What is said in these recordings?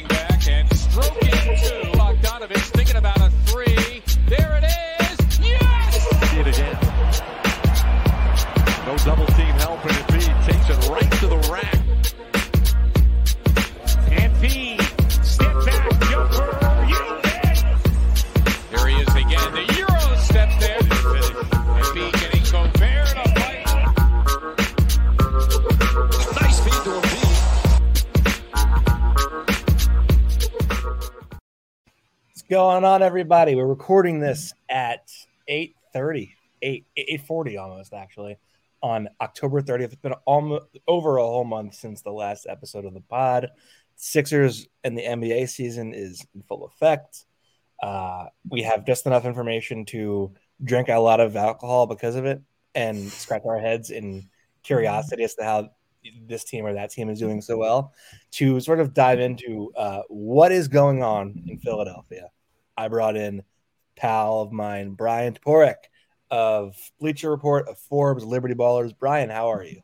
back and stroking two. Bogdanovich thinking about a three. There it is. Yes! See it again. No double team going on, everybody? We're recording this at 8.30, 8, 8.40 almost, actually, on October 30th. It's been almost over a whole month since the last episode of the pod. Sixers and the NBA season is in full effect. Uh, we have just enough information to drink a lot of alcohol because of it and scratch our heads in curiosity as to how this team or that team is doing so well to sort of dive into uh, what is going on in Philadelphia. I brought in pal of mine, Bryan Toporek of Bleacher Report, of Forbes, Liberty Ballers. Bryan, how are you?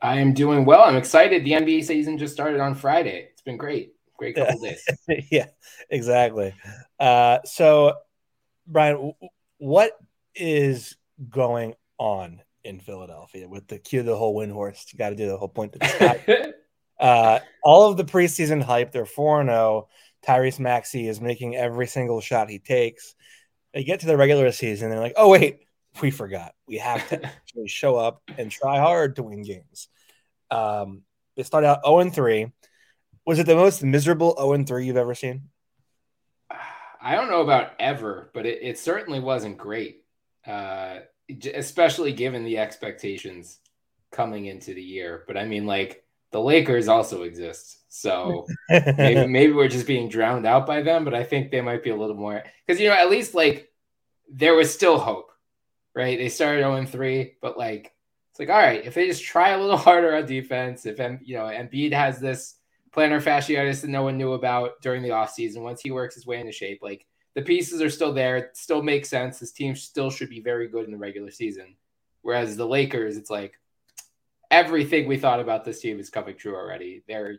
I am doing well. I'm excited. The NBA season just started on Friday. It's been great. Great couple days. yeah, exactly. Uh, so, Bryan, what is going on in Philadelphia with the cue the whole win horse? You got to do the whole point. To the uh, all of the preseason hype, they're 4 0. Tyrese Maxey is making every single shot he takes. They get to the regular season, they're like, oh, wait, we forgot. We have to actually show up and try hard to win games. Um, they started out 0 3. Was it the most miserable 0 3 you've ever seen? I don't know about ever, but it, it certainly wasn't great, uh, especially given the expectations coming into the year. But I mean, like, the Lakers also exist. So maybe, maybe we're just being drowned out by them, but I think they might be a little more because, you know, at least like there was still hope, right? They started 0 3, but like, it's like, all right, if they just try a little harder on defense, if, you know, Embiid has this plantar fasciitis that no one knew about during the offseason, once he works his way into shape, like the pieces are still there, it still makes sense. This team still should be very good in the regular season. Whereas the Lakers, it's like everything we thought about this team is coming true already. There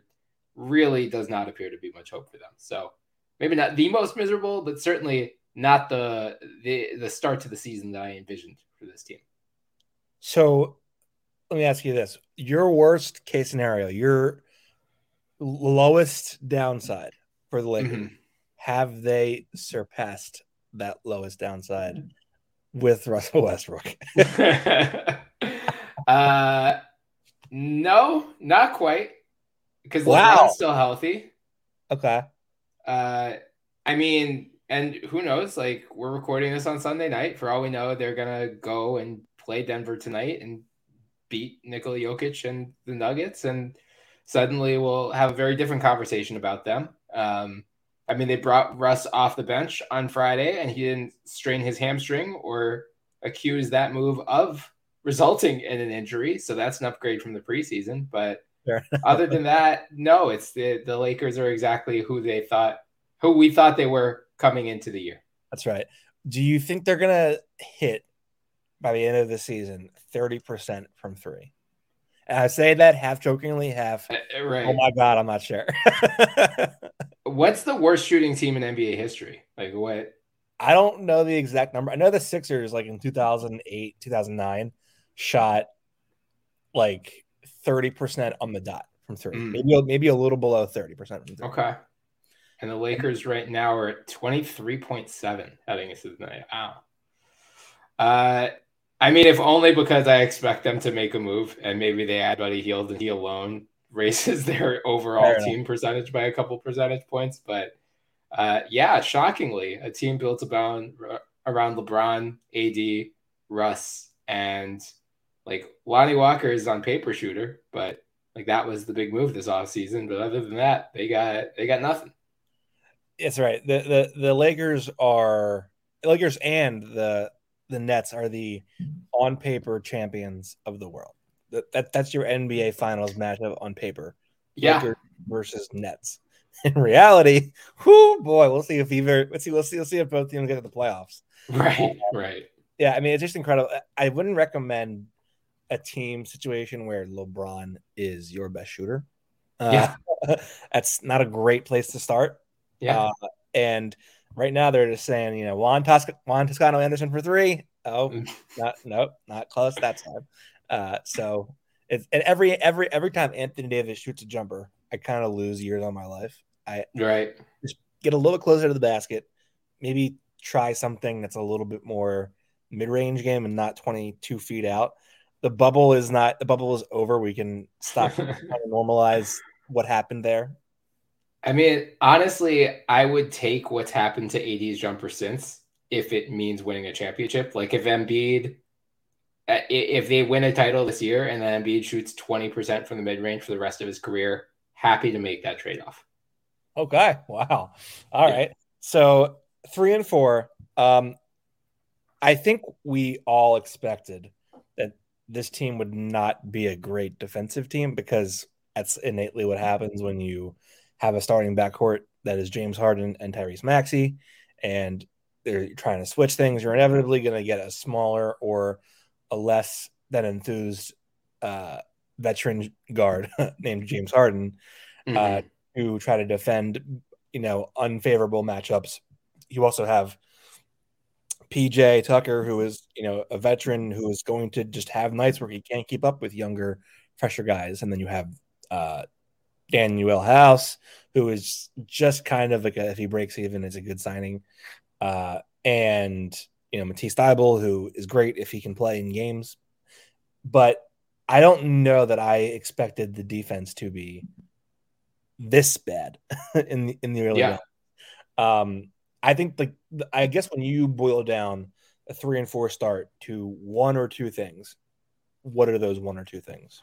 really does not appear to be much hope for them. So maybe not the most miserable, but certainly not the the the start to the season that I envisioned for this team. So let me ask you this your worst case scenario, your lowest downside for the Lakers, Mhm. have they surpassed that lowest downside with Russell Westbrook? uh, no, not quite. Because Wow. LeBron's still healthy. okay. Uh, I mean, and who knows? Like, we're recording this on Sunday night. For all we know, they're gonna go and play Denver tonight and beat Nikola Jokic and the Nuggets, and suddenly we'll have a very different conversation about them. Um, I mean, they brought Russ off the bench on Friday, and he didn't strain his hamstring or accuse that move of resulting in an injury. So that's an upgrade from the preseason. But other than that, no, it's the the Lakers are exactly who they thought, who we thought they were coming into the year. That's right. Do you think they're going to hit by the end of the season 30% from three? And I say that half jokingly, half, Uh, Right. oh my God, I'm not sure. What's the worst shooting team in NBA history? Like what? I don't know the exact number. I know the Sixers, like in 2008, 2009, shot like 30% on the dot from three, Mm. maybe, maybe a little below 30% from three. Okay. And the Lakers right now are at 23.7 heading into the night. Wow. Uh, I mean, if only because I expect them to make a move and maybe they add Buddy Hield and he alone raises their overall team percentage by a couple percentage points. But uh, yeah, shockingly, a team built around, around LeBron, AD, Russ, and like Lonnie Walker is on paper shooter, but like that was the big move this offseason. But other than that, they got they got nothing. It's right. The, the the Lakers are Lakers and the the Nets are the on paper champions of the world. That, that that's your NBA Finals matchup on paper. Yeah. Lakers versus Nets. In reality, whoo boy, we'll see if either let's see, let's see, let's see if both teams get to the playoffs. Right, right. Yeah, I mean it's just incredible. I wouldn't recommend a team situation where LeBron is your best shooter. Uh, yeah. that's not a great place to start. Yeah. Uh, and right now they're just saying, you know, Juan, Tosc- Juan Toscano Anderson for three. Oh, not nope, not close that time. Uh, so it's and every every every time Anthony Davis shoots a jumper, I kind of lose years on my life. I right just get a little bit closer to the basket, maybe try something that's a little bit more mid-range game and not 22 feet out. The bubble is not the bubble is over. We can stop trying to normalize what happened there. I mean, honestly, I would take what's happened to AD's jumper since if it means winning a championship. Like if Embiid, uh, if they win a title this year and then Embiid shoots 20% from the mid range for the rest of his career, happy to make that trade off. Okay. Wow. All yeah. right. So three and four. Um, I think we all expected this team would not be a great defensive team because that's innately what happens when you have a starting backcourt that is James Harden and Tyrese Maxey, and they're trying to switch things. You're inevitably going to get a smaller or a less than enthused uh, veteran guard named James Harden uh, mm-hmm. uh, to try to defend, you know, unfavorable matchups. You also have PJ Tucker, who is you know a veteran who is going to just have nights where he can't keep up with younger, fresher guys, and then you have uh, Danuel House, who is just kind of like a, if he breaks even, is a good signing, uh, and you know Matisse Thybulle, who is great if he can play in games, but I don't know that I expected the defense to be this bad in the in the early yeah. Um, I think like I guess when you boil down a three and four start to one or two things, what are those one or two things?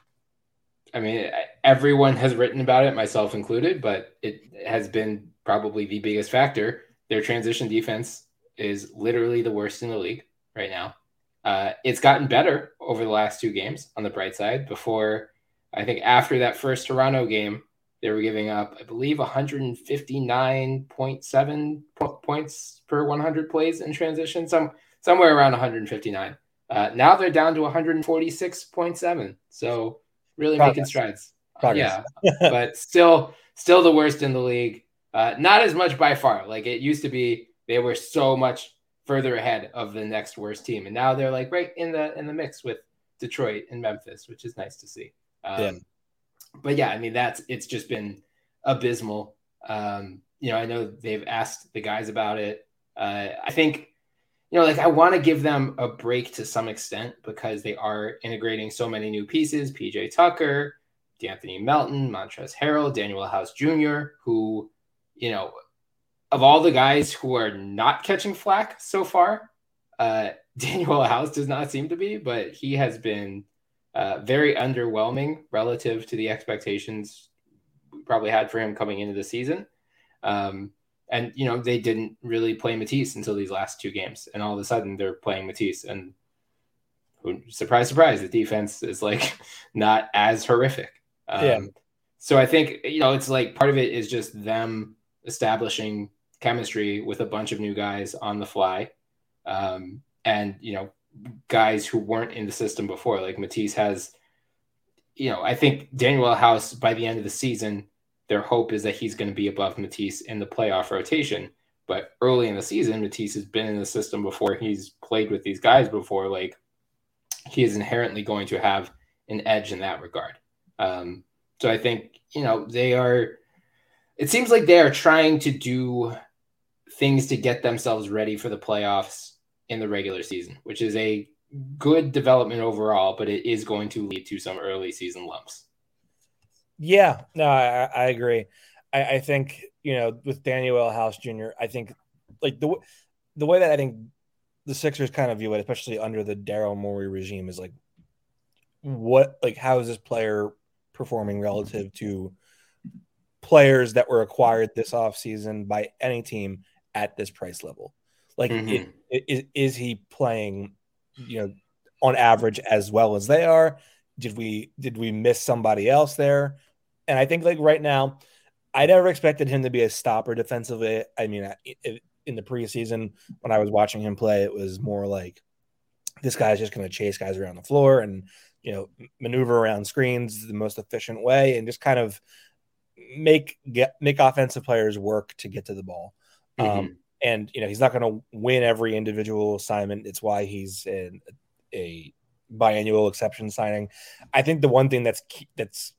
I mean, everyone has written about it, myself included, but it has been probably the biggest factor. Their transition defense is literally the worst in the league right now. Uh, it's gotten better over the last two games on the bright side. Before, I think after that first Toronto game, they were giving up, I believe, 159.7 points per 100 plays in transition, some somewhere around 159. Uh, now they're down to 146.7. So really Progress. making strides. Progress. Yeah, but still, still the worst in the league. Uh, not as much by far. Like it used to be, they were so much further ahead of the next worst team, and now they're like right in the in the mix with Detroit and Memphis, which is nice to see. Um, yeah but yeah, I mean that's it's just been abysmal. Um, you know, I know they've asked the guys about it. Uh, I think you know, like I want to give them a break to some extent because they are integrating so many new pieces. PJ Tucker, D'Anthony Melton, Montrezl Harrell, Danuel House Jr., who, you know, of all the guys who are not catching flack so far, uh, Danuel House does not seem to be, but he has been uh, very underwhelming relative to the expectations we probably had for him coming into the season. Um, and you know they didn't really play Matisse until these last two games, and all of a sudden they're playing Matisse, and surprise, surprise, the defense is like not as horrific. Um, yeah. So I think you know it's like part of it is just them establishing chemistry with a bunch of new guys on the fly, um, and you know guys who weren't in the system before. Like Matisse has, you know, I think Danuel House by the end of the season, their hope is that he's going to be above Matisse in the playoff rotation. But early in the season, Matisse has been in the system before. He's played with these guys before. Like he is inherently going to have an edge in that regard. Um, so I think you know they are. It seems like they are trying to do things to get themselves ready for the playoffs in the regular season, which is a good development overall, but it is going to lead to some early season lumps. Yeah, no, I, I agree. I, I, think you know with Danuel House Jr. I think like the the way that I think the Sixers kind of view it, especially under the Daryl Morey regime, is like what like how is this player performing relative to players that were acquired this offseason by any team at this price level? Like, mm-hmm. is he playing, you know, on average as well as they are? Did we did we miss somebody else there? And I think like right now, I never expected him to be a stopper defensively. I mean, in the preseason when I was watching him play, it was more like this guy's just going to chase guys around the floor and you know maneuver around screens the most efficient way and just kind of make get make offensive players work to get to the ball. Mm-hmm. Um, and you know he's not going to win every individual assignment. It's why he's in a biannual exception signing. I think the one thing that's that's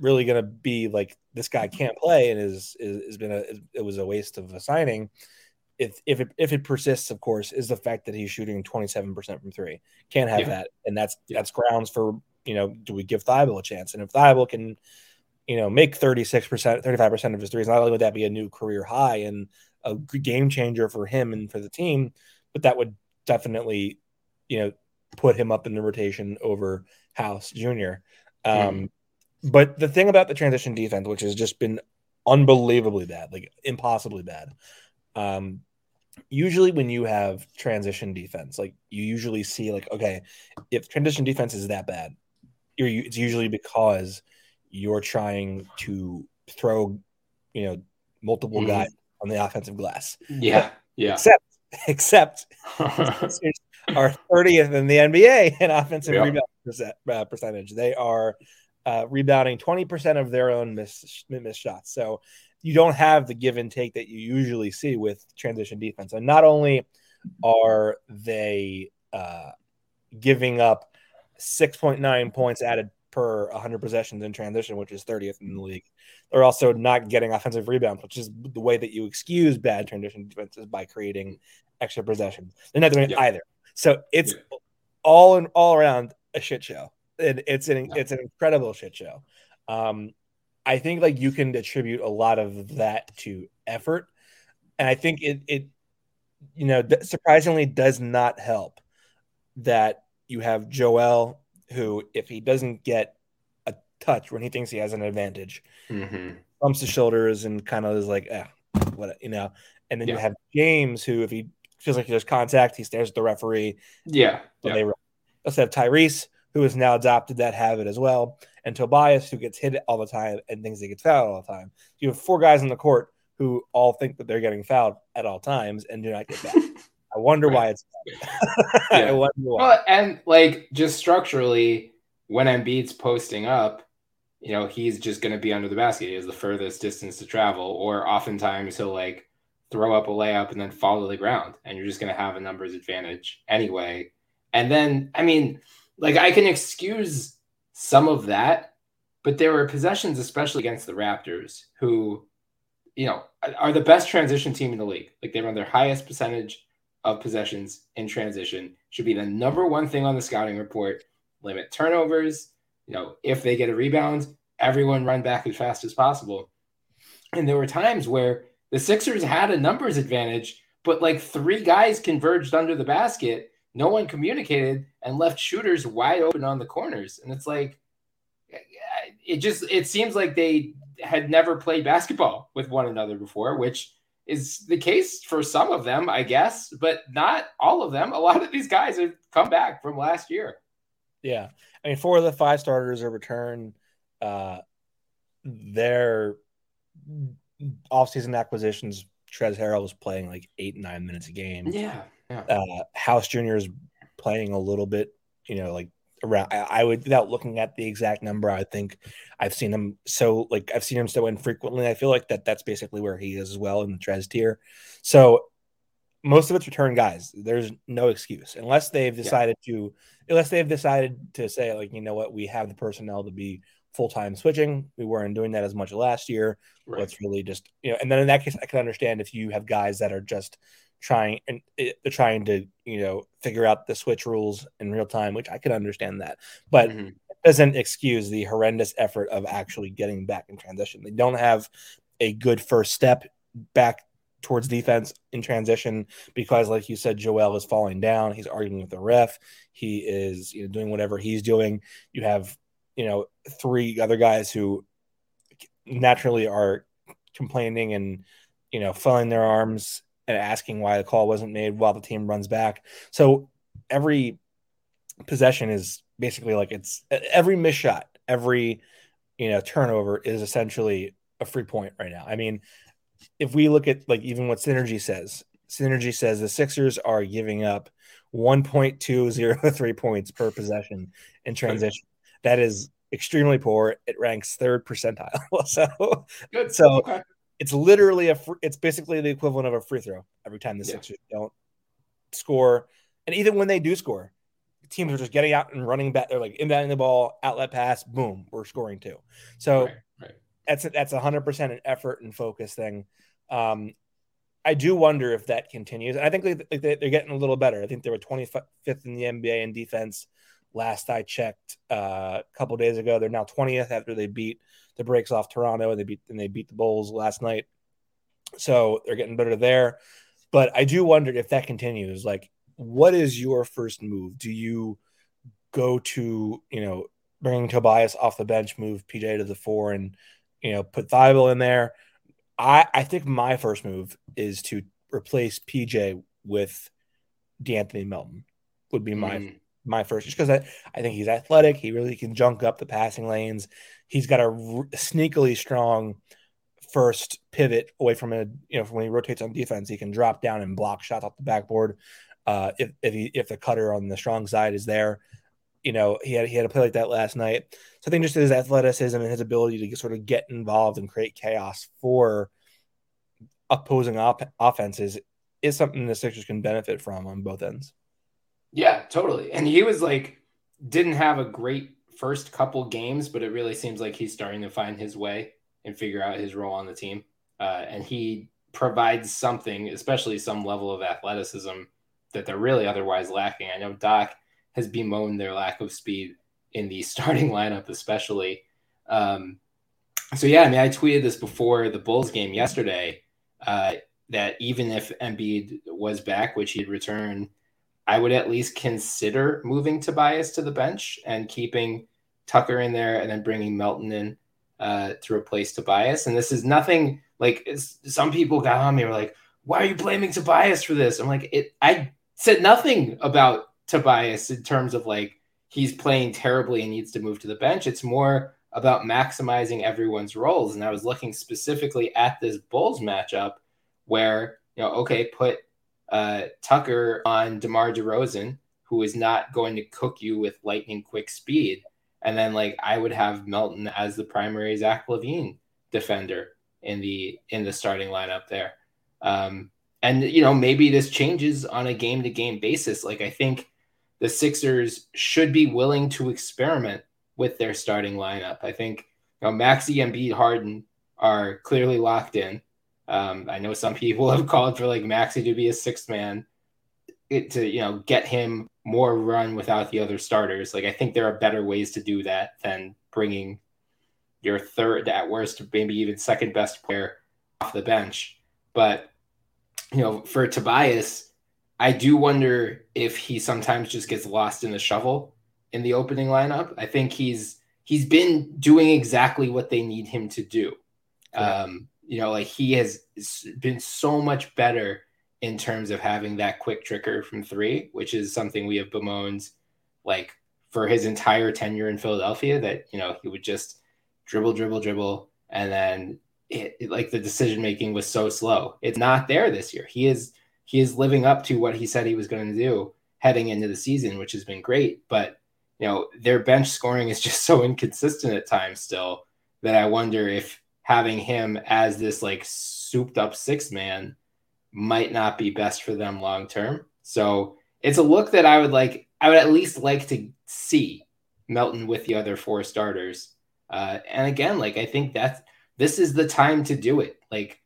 really going to be like this guy can't play and is is has been a it was a waste of a signing. If if it if it persists, of course, is the fact that he's shooting twenty seven percent from three. Can't have Yeah. that, and that's Yeah. that's grounds for you know do we give Thybulle a chance? And if Thybulle can you know make thirty six percent, thirty five percent of his threes, not only would that be a new career high and a game changer for him and for the team, but that would definitely you know put him up in the rotation over House Jr. Um, But the thing about the transition defense, which has just been unbelievably bad, like impossibly bad. Um, usually when you have transition defense, like you usually see like, okay, if transition defense is that bad, you're it's usually because you're trying to throw, you know, multiple Mhm. guys on the offensive glass. Yeah, yeah. Except, except are 30th in the NBA in offensive Yeah. rebound percent, uh, percentage. They are uh, rebounding 20% of their own missed miss shots. So you don't have the give and take that you usually see with transition defense. And not only are they uh, giving up 6.9 points added per 100 possessions in transition, which is 30th in the league. They're also not getting offensive rebounds, which is the way that you excuse bad transition defenses by creating extra possessions. They're not doing it either. So it's Yeah. all in all around a shit show. And it's an Yeah. it's an incredible shit show. Um, I think like you can attribute a lot of that to effort, and I think it it you know surprisingly does not help that you have Joel who if he doesn't get touch when he thinks he has an advantage Mhm. bumps his shoulders and kind of is like, eh, what you know. And then you have James, who if he feels like there's contact, he stares at the referee. Yeah, So yeah. they also have Tyrese, who has now adopted that habit as well, and Tobias, who gets hit all the time and thinks he gets fouled all the time. You have four guys on the court who all think that they're getting fouled at all times and do not get that. I wonder why it's. I Yeah. wonder why. Well, and like just structurally, when Embiid's posting up, you know, he's just going to be under the basket. He has the furthest distance to travel, or oftentimes he'll like throw up a layup and then fall to the ground, and you're just going to have a numbers advantage anyway. And then, I mean, like I can excuse some of that, but there were possessions, especially against the Raptors, who, you know, are the best transition team in the league. Like they run their highest percentage of possessions in transition should be the number one thing on the scouting report. Limit turnovers. You know, if they get a rebound, everyone run back as fast as possible. And there were times where the Sixers had a numbers advantage, but like three guys converged under the basket. No one communicated and left shooters wide open on the corners. And it's like, it just it seems like they had never played basketball with one another before, which is the case for some of them, I guess, but not all of them. A lot of these guys have come back from last year. Yeah. I mean, four of the five starters are returned. Uh, their offseason acquisitions, Trez Harrell was playing like eight, nine minutes a game. Yeah. Yeah. Uh, House Jr. is playing a little bit, you know, like around. I, I would, without looking at the exact number, I think I've seen him so, like, I've seen him so infrequently. I feel like that that's basically where he is as well in the Trez tier. So most of it's return guys. There's no excuse unless they've decided to, unless they've decided to say, like, you know what, we have the personnel to be full time switching. We weren't doing that as much last year. Right. Let's really just, you know, and then in that case, I can understand if you have guys that are just trying and it, they're trying to, you know, figure out the switch rules in real time, which I can understand that. But Mhm. it doesn't excuse the horrendous effort of actually getting back in transition. They don't have a good first step back towards defense in transition because, like you said, Joel is falling down. He's arguing with the ref. He is you know, doing whatever he's doing. You have, you know, three other guys who naturally are complaining and, you know, filling their arms and asking why the call wasn't made while the team runs back. So every possession is basically like it's every miss shot, every you know turnover is essentially a free point right now. I mean, if we look at like even what Synergy says, Synergy says the Sixers are giving up 1.203 points per possession in transition. That is extremely poor. It ranks third percentile. so, Good. so Okay. it's literally a. fr- It's basically the equivalent of a free throw every time the Yeah. Sixers don't score, and even when they do score, teams are just getting out and running back. They're like inbounding the ball, outlet pass, boom, we're scoring too. So Right. That's a, that's hundred percent an effort and focus thing. Um, I do wonder if that continues. I think like, they, they're getting a little better. I think they were 25th in the NBA in defense. Last I checked uh, a couple days ago, they're now 20th after they beat the brakes off Toronto and they beat and they beat the Bulls last night. So they're getting better there. But I do wonder if that continues. Like, what is your first move? Do you go to you know bringing Tobias off the bench, move PJ to the four, and you know put Thybulle in there? I I think my first move is to replace PJ with D'Anthony Melton. Would be my Mm. my first, just because I, I think he's athletic. He really can junk up the passing lanes. He's got a r- sneakily strong first pivot away from a you know from when he rotates on defense. He can drop down and block shots off the backboard. Uh, if if he if the cutter on the strong side is there, you know he had he had a play like that last night. So I think just his athleticism and his ability to sort of get involved and create chaos for opposing op- offenses is something the Sixers can benefit from on both ends. Yeah, totally. And he was like, didn't have a great first couple games, but it really seems like he's starting to find his way and figure out his role on the team. Uh, and he provides something, especially some level of athleticism that they're really otherwise lacking. I know Doc has bemoaned their lack of speed in the starting lineup, especially. Um, so yeah, I mean, I tweeted this before the Bulls game yesterday uh, that even if Embiid was back, which he'd return, I would at least consider moving Tobias to the bench and keeping Tucker in there, and then bringing Melton in uh, to replace Tobias. And this is nothing like some people got on me were like, "Why are you blaming Tobias for this?" I'm like, "It." I said nothing about Tobias in terms of like he's playing terribly and needs to move to the bench. It's more about maximizing everyone's roles. And I was looking specifically at this Bulls matchup where, you know, okay, put uh, Tucker on DeMar DeRozan, who is not going to cook you with lightning quick speed. And then like I would have Melton as the primary Zach LaVine defender in the in the starting lineup there. Um, and you know, maybe this changes on a game to game basis. Like I think the Sixers should be willing to experiment with their starting lineup. I think you know, Maxey and Embiid Harden are clearly locked in. Um, I know some people have called for like Maxey to be a sixth man it, to you know get him more run without the other starters. Like I think there are better ways to do that than bringing your third at worst, maybe even second best player off the bench. But you know, for Tobias, I do wonder if he sometimes just gets lost in the shovel in the opening lineup. I think he's he's been doing exactly what they need him to do. Um, you know, like he has been so much better in terms of having that quick trigger from three, which is something we have bemoaned like for his entire tenure in Philadelphia that, you know, he would just dribble, dribble, dribble, and then it, it- like the decision making was so slow. It's not there this year. He is he is living up to what he said he was going to do heading into the season, which has been great. But you know, their bench scoring is just so inconsistent at times still that I wonder if having him as this like souped up six man might not be best for them long term. So it's a look that I would like. I would at least like to see Melton with the other four starters. Uh, and again, like I think that's this is the time to do it. Like,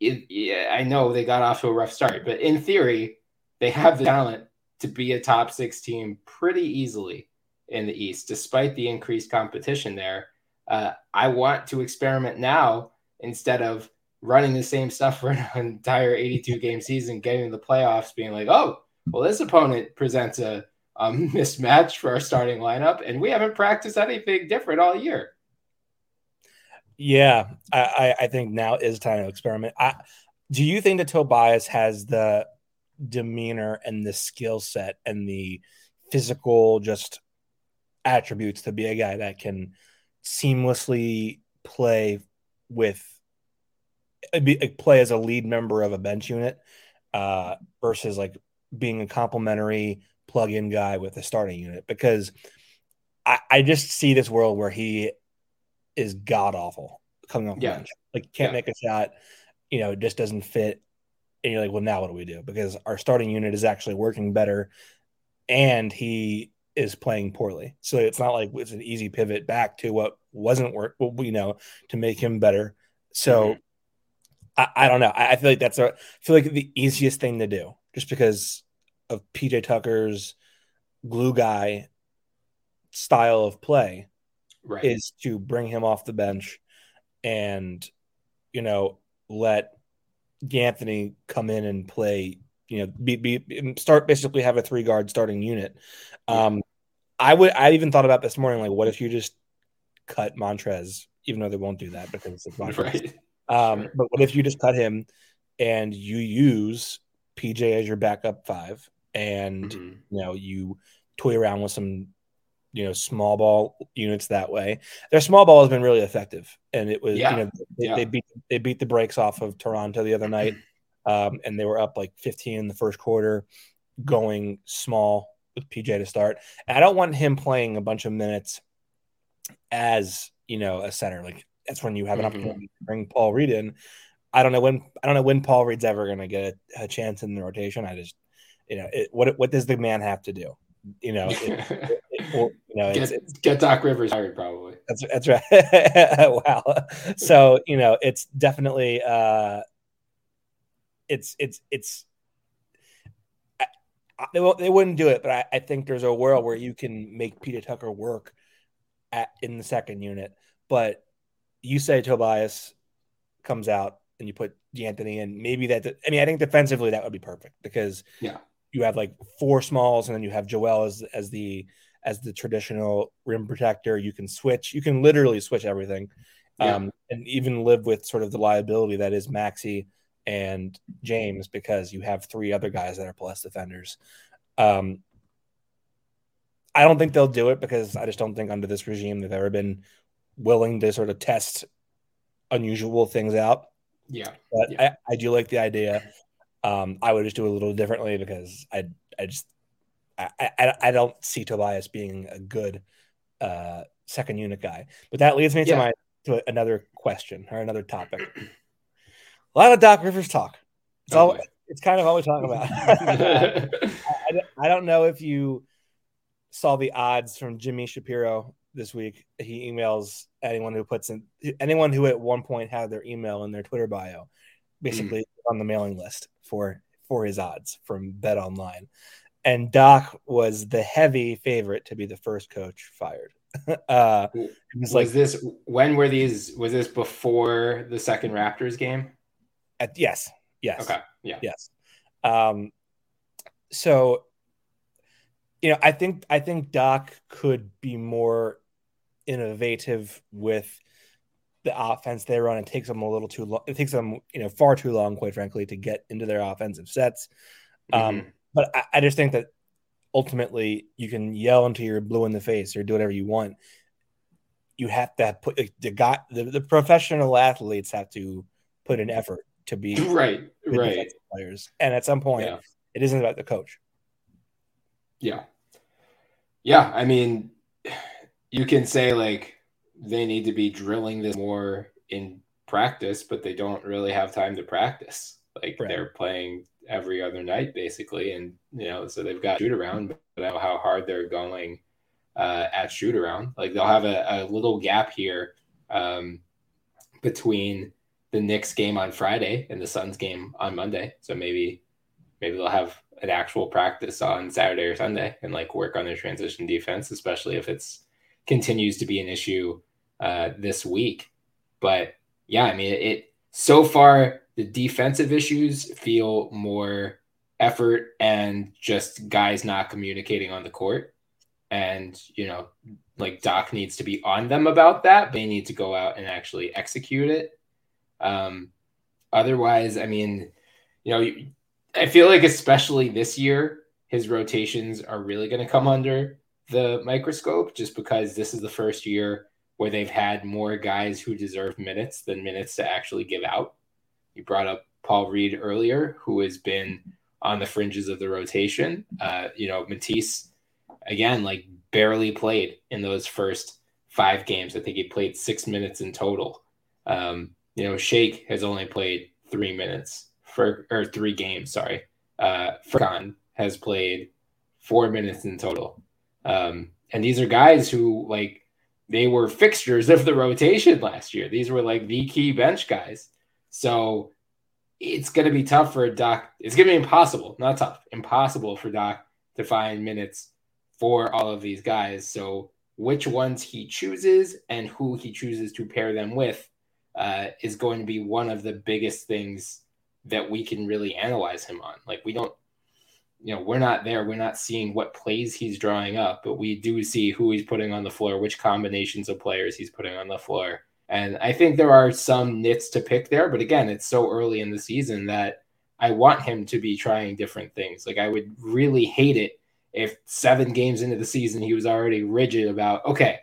yeah, I know they got off to a rough start, but in theory, they have the talent to be a top six team pretty easily in the East, despite the increased competition there. Uh, I want to experiment now instead of running the same stuff for an entire 82 game season, getting the playoffs, being like, oh, well, this opponent presents a, a mismatch for our starting lineup, and we haven't practiced anything different all year. Yeah, I, I, think now is time to experiment. I, do you think that Tobias has the demeanor and the skill set and the physical just attributes to be a guy that can seamlessly play with play as a lead member of a bench unit uh, versus like being a complementary plug-in guy with a starting unit because I, I just see this world where he is god awful coming off the Yeah. bench. Like can't Yeah. make a shot, you know, it just doesn't fit. And you're like, well, now what do we do? Because our starting unit is actually working better and he is playing poorly. So it's not like it's an easy pivot back to what wasn't work, what you know, to make him better. So Mhm. I, I don't know. I, I feel like that's a I feel like the easiest thing to do just because of PJ Tucker's glue guy style of play Right. is to bring him off the bench and you know let D'Anthony come in and play you know be, be start basically have a three guard starting unit um I would I even thought about this morning like what if you just cut Montrez even though they won't do that because it's Montrez right. um Sure. but what if you just cut him and you use PJ as your backup five and Mhm. you know you toy around with some you know small ball units that way their small ball has been really effective and it was Yeah. you know they, Yeah. they beat they beat the brakes off of toronto the other night um, and they were up like 15 in the first quarter going small with pj to start and i don't want him playing a bunch of minutes as you know a center like that's when you have an Mhm. opportunity to bring paul reed in i don't know when i don't know when paul reed's ever going to get a, a chance in the rotation i just you know it, what what does the man have to do you know it- or, you know it's, get, it's get Doc Rivers hired, probably. that's that's right wow so you know it's definitely uh it's it's it's I, I, they, won't, they wouldn't do it but I, I think there's a world where you can make pj tucker work at in the second unit but you say tobias comes out and you put D'Anthony in maybe that i mean i think defensively that would be perfect because Yeah. you have like four smalls and then you have joel as as the as the traditional rim protector you can switch you can literally switch everything Yeah. um, and even live with sort of the liability that is maxey and james because you have three other guys that are plus defenders um, i don't think they'll do it because i just don't think under this regime they've ever been willing to sort of test unusual things out Yeah. but Yeah. I, I do like the idea. Um, I would just do it a little differently because I I just I, I, I don't see Tobias being a good uh, second unit guy. But that leads me to my to another question or another topic. A lot of Doc Rivers talk. It's Oh, all boy. it's kind of all we talk about. I, I don't know if you saw the odds from Jimmy Shapiro this week. He emails anyone who puts in anyone who at one point had their email in their Twitter bio, basically on the mailing list for for his odds from BetOnline. And Doc was the heavy favorite to be the first coach fired. uh, was was like this when were these? Was this before the second Raptors game? at, yes, yes. Okay. Yeah. Yes. Um, so, you know, I think I think Doc could be more innovative with the offense they run. It takes them a little too long. It takes them, you know, far too long, quite frankly, to get into their offensive sets. Um, Mhm. But I, I just think that ultimately you can yell until you're blue in the face or do whatever you want. You have to put like, the guy, the, the professional athletes have to put an effort to be right. Right. players. And at some point, Yeah. it isn't about the coach. Yeah. Yeah. I mean, you can say like they need to be drilling this more in practice, but they don't really have time to practice. Like Right. they're playing every other night basically. And, you know, so they've got shoot around, but I know how hard they're going uh, at shoot around. Like they'll have a, a little gap here um, between the Knicks game on Friday and the Suns game on Monday. So maybe maybe they'll have an actual practice on Saturday or Sunday and like work on their transition defense, especially if it's continues to be an issue uh, this week. But yeah, I mean, it, it so far the defensive issues feel more effort and just guys not communicating on the court. And you know, like Doc needs to be on them about that. They need to go out and actually execute it. Um, otherwise, I mean, you know, I feel like especially this year, his rotations are really going to come under the microscope just because this is the first year where they've had more guys who deserve minutes than minutes to actually give out. You brought up Paul Reed earlier, who has been on the fringes of the rotation. Uh, you know, Matisse again, like barely played in those first five games. I think he played six minutes in total. Um, you know, Shake has only played three minutes for or three games. Sorry, uh, has played four minutes in total. Um, and these are guys who like they were fixtures of the rotation last year. These were like the key bench guys. So it's going to be tough for Doc. It's going to be impossible, not tough, impossible for Doc to find minutes for all of these guys. So which ones he chooses and who he chooses to pair them with uh, is going to be one of the biggest things that we can really analyze him on. Like we don't, you know, we're not there. We're not seeing what plays he's drawing up, but we do see who he's putting on the floor, which combinations of players he's putting on the floor. And I think there are some nits to pick there, but again, it's so early in the season that I want him to be trying different things. Like I would really hate it if seven games into the season he was already rigid about, okay,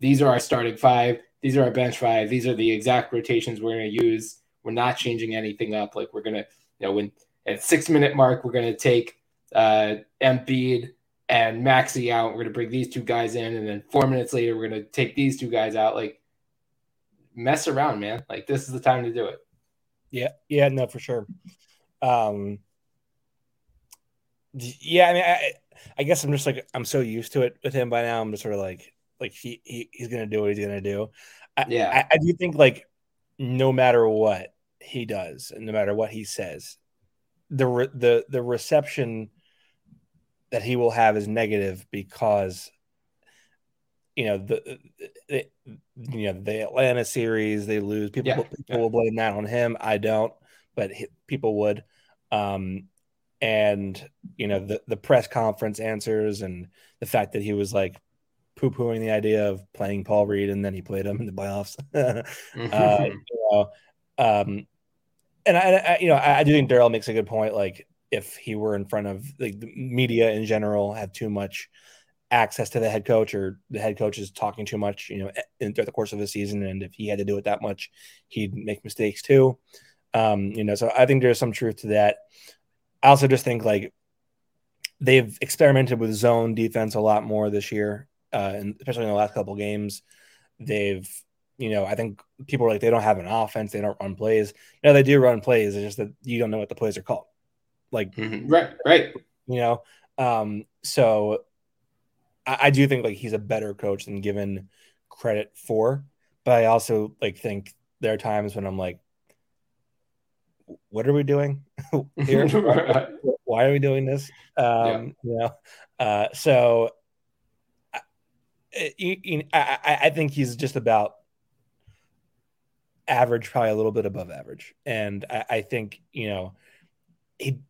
these are our starting five, these are our bench five, these are the exact rotations we're to use. We're not changing anything up. Like we're to, you know, when at six minute mark, we're to take uh, Embiid and Maxey out. We're to bring these two guys in, and then four minutes later, we're to take these two guys out. Like, mess around, man. Like, this is the time to do it. Yeah, yeah, no, for sure. Um, yeah, I mean, I, I guess I'm just like I'm so used to it with him by now. I'm just sort of like, like he, he he's gonna do what he's gonna do. I, Yeah. I, I do think like no matter what he does, and no matter what he says, the re- the the reception that he will have is negative because you know the, the you know the Atlanta series they lose people Yeah, people yeah. will blame that on him I don't but he, people would um and you know the the press conference answers and the fact that he was like poo-pooing the idea of playing Paul Reed and then he played him in the playoffs uh, Mhm. you know, um, and I, I, you know, I, I do think Daryl makes a good point. Like, if he were in front of like the media in general, have too much access to the head coach, or the head coach is talking too much, you know, in, throughout the course of the season, and if he had to do it that much, he'd make mistakes too. Um, you know, so I think there's some truth to that. I also just think like they've experimented with zone defense a lot more this year, uh, and especially in the last couple games, they've you know, I think people are like they don't have an offense, they don't run plays. No, they do run plays. It's just that you don't know what the plays are called. Like, Mhm. Right, right. you know, um, so I, I do think like he's a better coach than given credit for. But I also like think there are times when I'm like, what are we doing here? Why are we doing this? Um, you know, uh, so I, you- you- I, I- I think he's just about average, probably a little bit above average. And I, I think, you know, he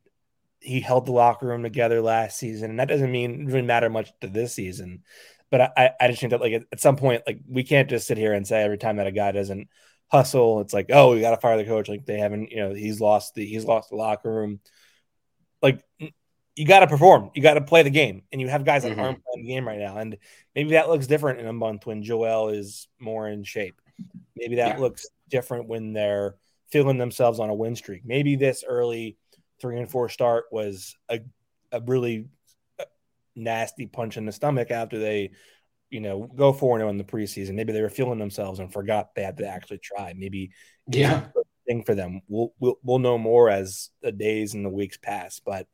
he held the locker room together last season, and that doesn't mean really matter much to this season. But I- I, just think that like at, at some point, like we can't just sit here and say every time that a guy doesn't hustle, it's like, oh, we got to fire the coach. Like they haven't, you know, he's lost the he's lost the locker room. Like you got to perform, you got to play the game, and you have guys that Mhm. aren't playing the game right now. And maybe that looks different in a month when Joel is more in shape. Maybe that Yeah. looks different when they're feeling themselves on a win streak. Maybe this early three and four start was a, a really uh, nasty punch in the stomach after they, you know, go 4 0 in the preseason. Maybe they were feeling themselves and forgot they had to actually try. Maybe Yeah. thing for them. We'll, we'll we'll know more as the days and the weeks pass, but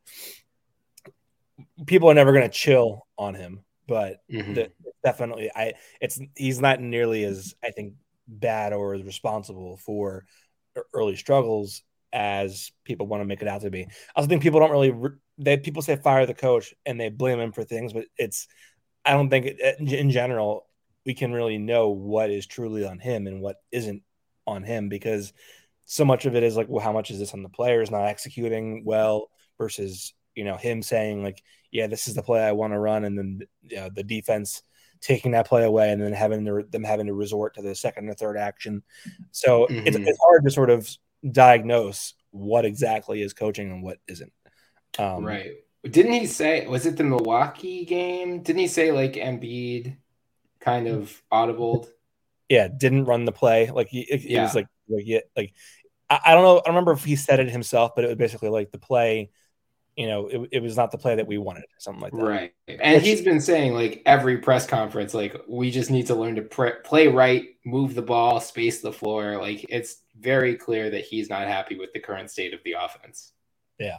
people are never going to chill on him. But Mhm. the, definitely, I it's he's not nearly as I think bad or as responsible for early struggles as people want to make it out to be. I also think people don't really re- they people say fire the coach and they blame him for things, but it's I don't think it, in general we can really know what is truly on him and what isn't on him because so much of it is like, well, how much is this on the players not executing well versus you know him saying like, yeah, this is the play I want to run, and then you know, the defense taking that play away and then having to, them having to resort to the second or third action. So it's, Mhm. it's hard to sort of diagnose what exactly is coaching and what isn't. Um, right. Didn't he say was it the Milwaukee game? Didn't he say like Embiid kind of audibled? yeah, didn't run the play. Like he, it, it Yeah. was like like yeah, like I, I don't know. I don't remember if he said it himself, but it was basically like the play. You know, it, it was not the play that we wanted, something like that. Right. And Which, he's been saying like every press conference, like we just need to learn to pre- play right, move the ball, space the floor. Like it's very clear that he's not happy with the current state of the offense. Yeah.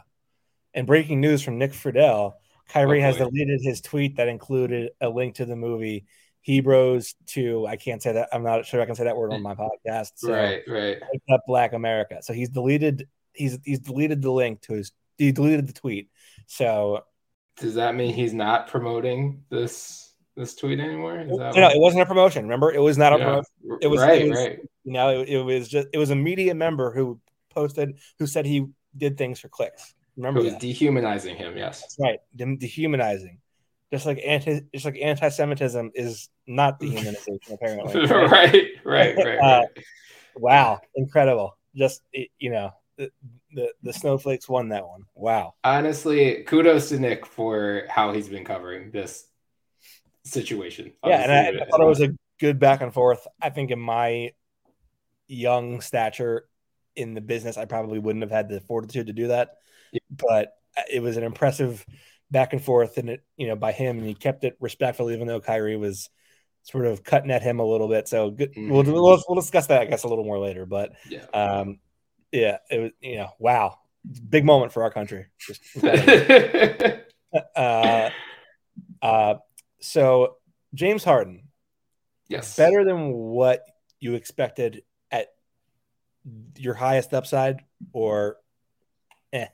And breaking news from Nick Friedell, Kyrie oh, has deleted his tweet that included a link to the movie Hebrews to I can't say that I'm not sure I can say that word on my podcast. So right, right. Up Black America. So he's deleted he's he's deleted the link to his he deleted the tweet. So does that mean he's not promoting this this tweet anymore? no, what... it wasn't a promotion. Remember, it was not a yeah. promotion. It was right, it was, right. You know, it, it, was just it was a media member who posted who said he did things for clicks. Remember, it was that. dehumanizing him. Yes, That's right, De- dehumanizing. Just like anti, just like anti-Semitism is not dehumanization, apparently. Right, right, right. right, uh, wow, incredible! Just you know, the, the the snowflakes won that one. Wow. Honestly, kudos to Nick for how he's been covering this situation. Yeah, and I, I thought it was a good back and forth. I think in my young stature in the business, I probably wouldn't have had the fortitude to do that. Yeah. But it was an impressive back and forth, and it you know by him, and he kept it respectful, even though Kyrie was sort of cutting at him a little bit. So good. Mm-hmm. We'll, we'll, we'll discuss that I guess a little more later. But yeah. um, yeah, it was you know, wow, big moment for our country. uh, uh, so James Harden, yes, better than what you expected at your highest upside, or eh?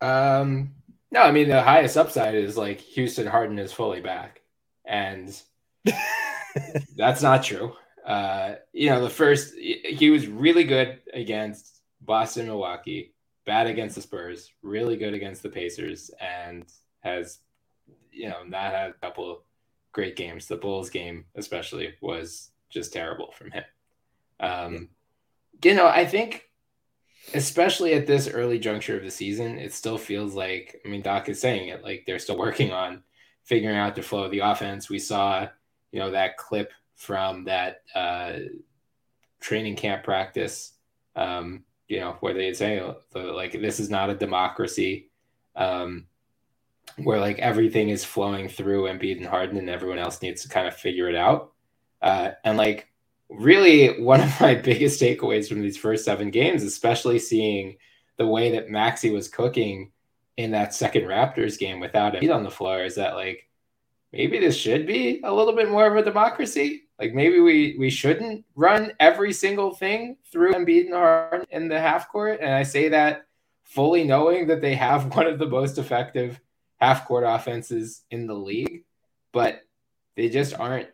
Um, no, I mean the highest upside is like Houston Harden is fully back, and that's not true. Uh, you know, the first he was really good against Boston, Milwaukee, bad against the Spurs, really good against the Pacers, and has you know not had a couple great games. The Bulls game, especially, was just terrible from him. Um, you know, I think especially at this early juncture of the season, it still feels like I mean Doc is saying it like they're still working on figuring out the flow of the offense. We saw, you know, that clip from that uh, training camp practice, um, you know, where they say like this is not a democracy, um, where like everything is flowing through Embiid and Harden, and everyone else needs to kind of figure it out. Uh, and like really, one of my biggest takeaways from these first seven games, especially seeing the way that Maxey was cooking in that second Raptors game without Embiid on the floor, is that like maybe this should be a little bit more of a democracy. Like maybe we we shouldn't run every single thing through Embiid and Harden in the half court. And I say that fully knowing that they have one of the most effective half court offenses in the league, but they just aren't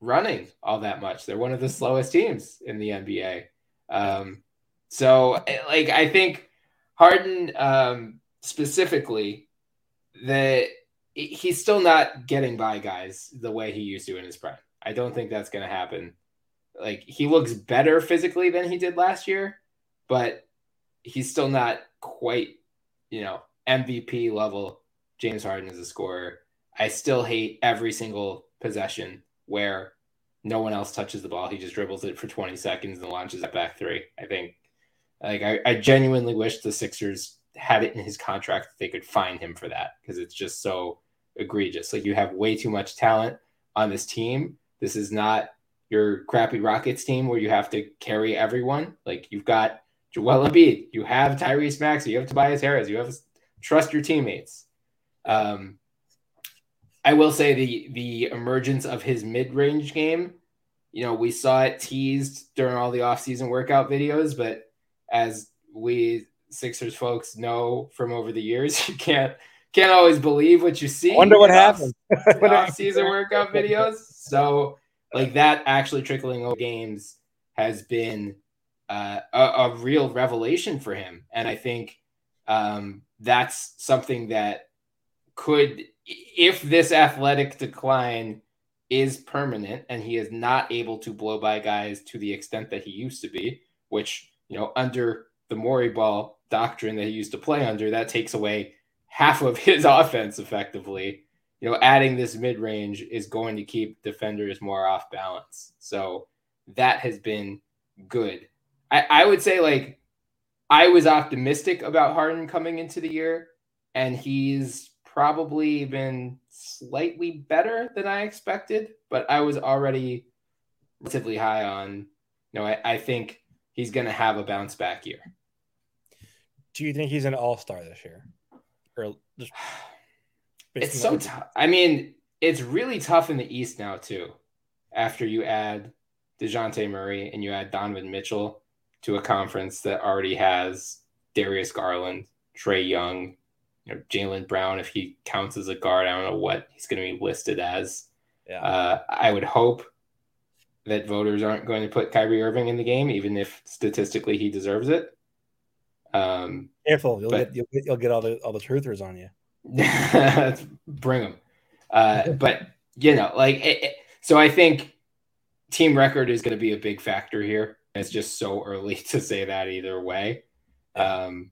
running all that much. They're one of the slowest teams in the NBA. Um, so like I think Harden um, specifically that he's still not getting by guys the way he used to in his prime. I don't think that's going to happen. Like he looks better physically than he did last year, but he's still not quite, you know, MVP level James Harden as a scorer. I still hate every single possession where no one else touches the ball. He just dribbles it for 20 seconds and launches it back three. I think like I, I genuinely wish the Sixers had it in his contract that they could find him for that because it's just so egregious. Like you have way too much talent on this team. This is not your crappy Rockets team where you have to carry everyone. Like you've got Joel Embiid, you have Tyrese Maxey, you have Tobias Harris, you have trust your teammates. Um, I will say the the emergence of his mid range game, you know, we saw it teased during all the offseason workout videos, but as we Sixers folks know from over the years, you can't can't always believe what you see. Wonder what happened. off season workout videos. So like that actually trickling over games has been uh, a, a, real revelation for him, and I think um, that's something that could, if this athletic decline is permanent and he is not able to blow by guys to the extent that he used to be, which you know under the Morey ball doctrine that he used to play under, that takes away half of his offense effectively. You know, adding this mid range is going to keep defenders more off balance. So that has been good. I, I would say like I was optimistic about Harden coming into the year, and he's probably been slightly better than I expected, but I was already relatively high on. You know, I, I think he's going to have a bounce back year. Do you think he's an all star this year? Or just it's so tough. I mean, it's really tough in the East now, too. After you add Dejounte Murray and you add Donovan Mitchell to a conference that already has Darius Garland, Trae Young, you know, Jaylen Brown, if he counts as a guard, I don't know what he's going to be listed as. Yeah. Uh, I would hope that voters aren't going to put Kyrie Irving in the game, even if statistically he deserves it. Um, Careful, you'll but, get you'll get you'll get all the all the truthers on you. bring them. Uh, but you know, like it, it, so, I think team record is going to be a big factor here. It's just so early to say that either way. Um,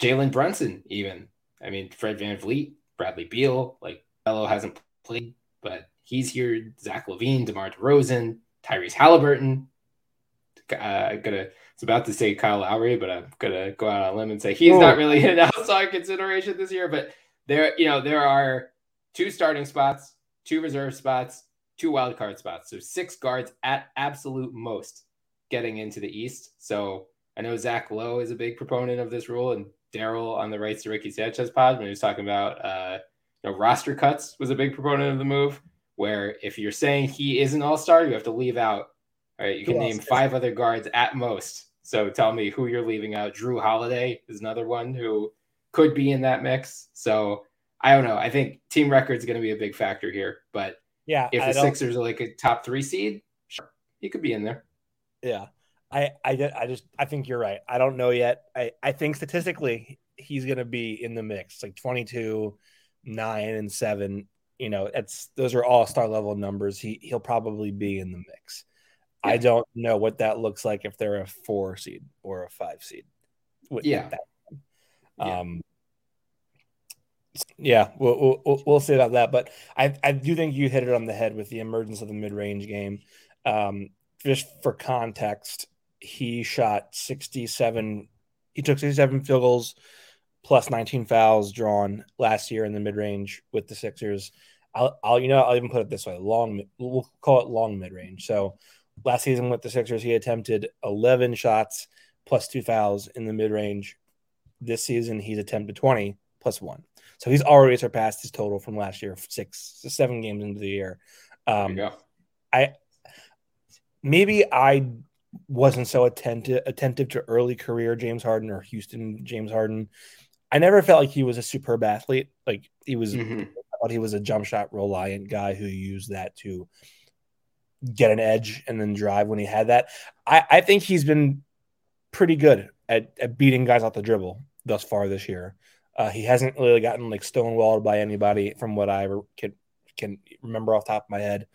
Jalen Brunson, even. I mean, Fred VanVleet, Bradley Beal, like Melo hasn't played, but he's here. Zach LaVine, DeMar DeRozan, Tyrese Halliburton. Uh, gonna it's about to say Kyle Lowry, but I'm gonna go out on a limb and say he's oh. not really an outside consideration this year. But there, you know, there are two starting spots, two reserve spots, two wild card spots. So six guards at absolute most getting into the East. So I know Zach Lowe is a big proponent of this rule, and Daryl on the Rights to Ricky Sanchez pod when he was talking about uh, you know roster cuts was a big proponent of the move. Where if you're saying he is an all star, you have to leave out. All right, you can name five other guards at most. So tell me who you're leaving out. Jrue Holiday is another one who could be in that mix. So I don't know. I think team record is going to be a big factor here. But yeah, if the Sixers are like a top three seed, sure, he could be in there. Yeah, I, I, I just, I think you're right. I don't know yet. I, I think statistically he's going to be in the mix, like 22, nine, and seven. You know, it's those are all star level numbers. He he'll probably be in the mix. Yeah. I don't know what that looks like if they're a four seed or a five seed. With, yeah. Yeah. Um, yeah, we'll, we'll, we'll see about that. But I, I do think you hit it on the head with the emergence of the mid range game. Um, just for context, he shot 67. He took 67 field goals plus 19 fouls drawn last year in the mid range with the Sixers. I'll, I'll, you know, I'll even put it this way: long, we'll call it long mid range. So last season with the Sixers, he attempted 11 shots plus two fouls in the mid range. This season, he's attempted 20 plus one. So he's already surpassed his total from last year, six, seven games into the year. Um, I maybe I wasn't so attentive attentive to early career James Harden or Houston James Harden. I never felt like he was a superb athlete. Like he was, mm-hmm. I thought he was a jump shot reliant guy who used that to get an edge and then drive when he had that. I, I think he's been pretty good at, at beating guys off the dribble thus far this year. Uh, he hasn't really gotten like stonewalled by anybody from what I can can remember off top of my head.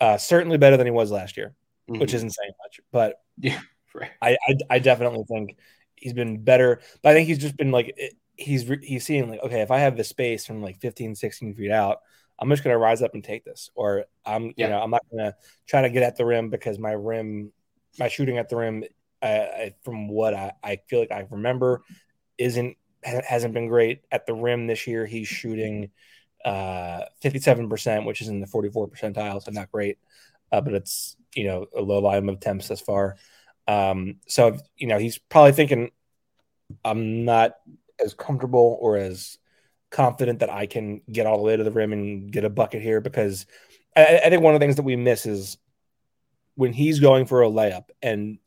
Uh, certainly better than he was last year, mm-hmm. which isn't saying much, but yeah, right. I, I, I definitely think he's been better. But I think he's just been like he's he's seeing like okay, if I have the space from like 15, 16 feet out, I'm just gonna rise up and take this, or I'm yeah. you know I'm not gonna try to get at the rim because my rim, my shooting at the rim, uh, from what I, I feel like I remember, isn't hasn't been great at the rim this year. He's shooting uh, 57%, which is in the 44 percentile, so not great, uh, but it's you know a low volume of attempts thus far. Um, so you know he's probably thinking, I'm not as comfortable or as confident that I can get all the way to the rim and get a bucket here because I, I think one of the things that we miss is when he's going for a layup and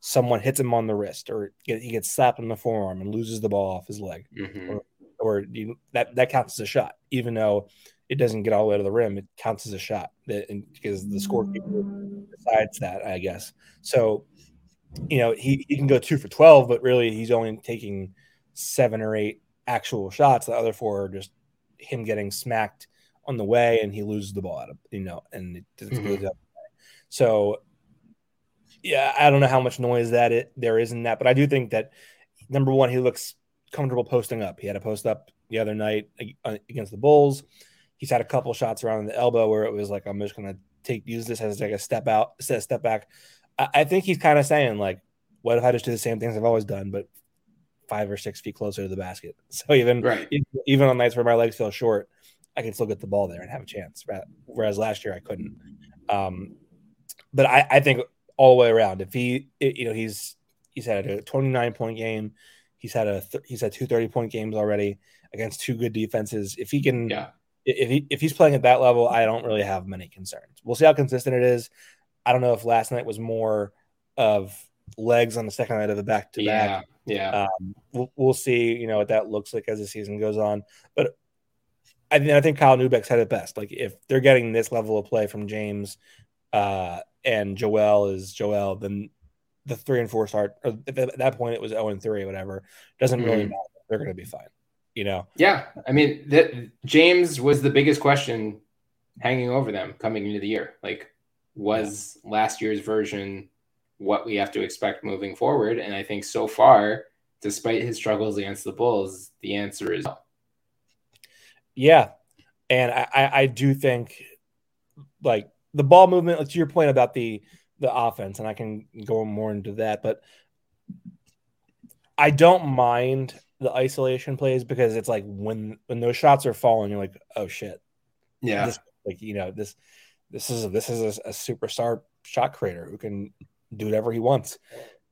someone hits him on the wrist or he gets slapped on the forearm and loses the ball off his leg, mm-hmm. or, or you, that that counts as a shot, even though it doesn't get all the way to the rim. It counts as a shot because the scorekeeper decides that, I guess. So, you know, he, he can go two for twelve, but really he's only taking seven or eight actual shots. The other four are just him getting smacked on the way, and he loses the ball out of you know, and it doesn't mm-hmm. So yeah, I don't know how much noise that it there is in that, but I do think that number one, he looks comfortable posting up. He had a post up the other night uh, against the Bulls. He's had a couple shots around the elbow where it was like, I'm just gonna take use this as like a step out, a step back. I, I think he's kind of saying like, what if I just do the same things I've always done, but five or six feet closer to the basket. So even Right. even, on nights where my legs feel short, I can still get the ball there and have a chance. Whereas last year I couldn't. Um, but I, I think all the way around, if he, it- you know, he's he's had a 29 point game, he's had a th- he's had two 30 point games already against two good defenses. If he can, Yeah. if he if he's playing at that level, I don't really have many concerns. We'll see how consistent it is. I don't know if last night was more of legs on the second night of the back to back. Yeah. Yeah. Um, we'll, we'll see, you know, what that looks like as the season goes on. But I, think I think Kyle Neubeck had it best. Like if they're getting this level of play from James uh, and Joel is Joel, then the three and four start. Or at that- point, it was zero and three, whatever. Doesn't really Mhm. matter. They're going to be fine. You know. Yeah, I mean, that James was the biggest question hanging over them coming into the year. Like, was last year's version what we have to expect moving forward? And I think so far, despite his struggles against the Bulls, the answer is no. Yeah, and I, I, do think like the ball movement. To your point about the the offense, and I can go more into that, but I don't mind the isolation plays because it's like when when those shots are falling, you're like, oh shit, Yeah, this like you know this this is this is a, a superstar shot creator who can do whatever he wants,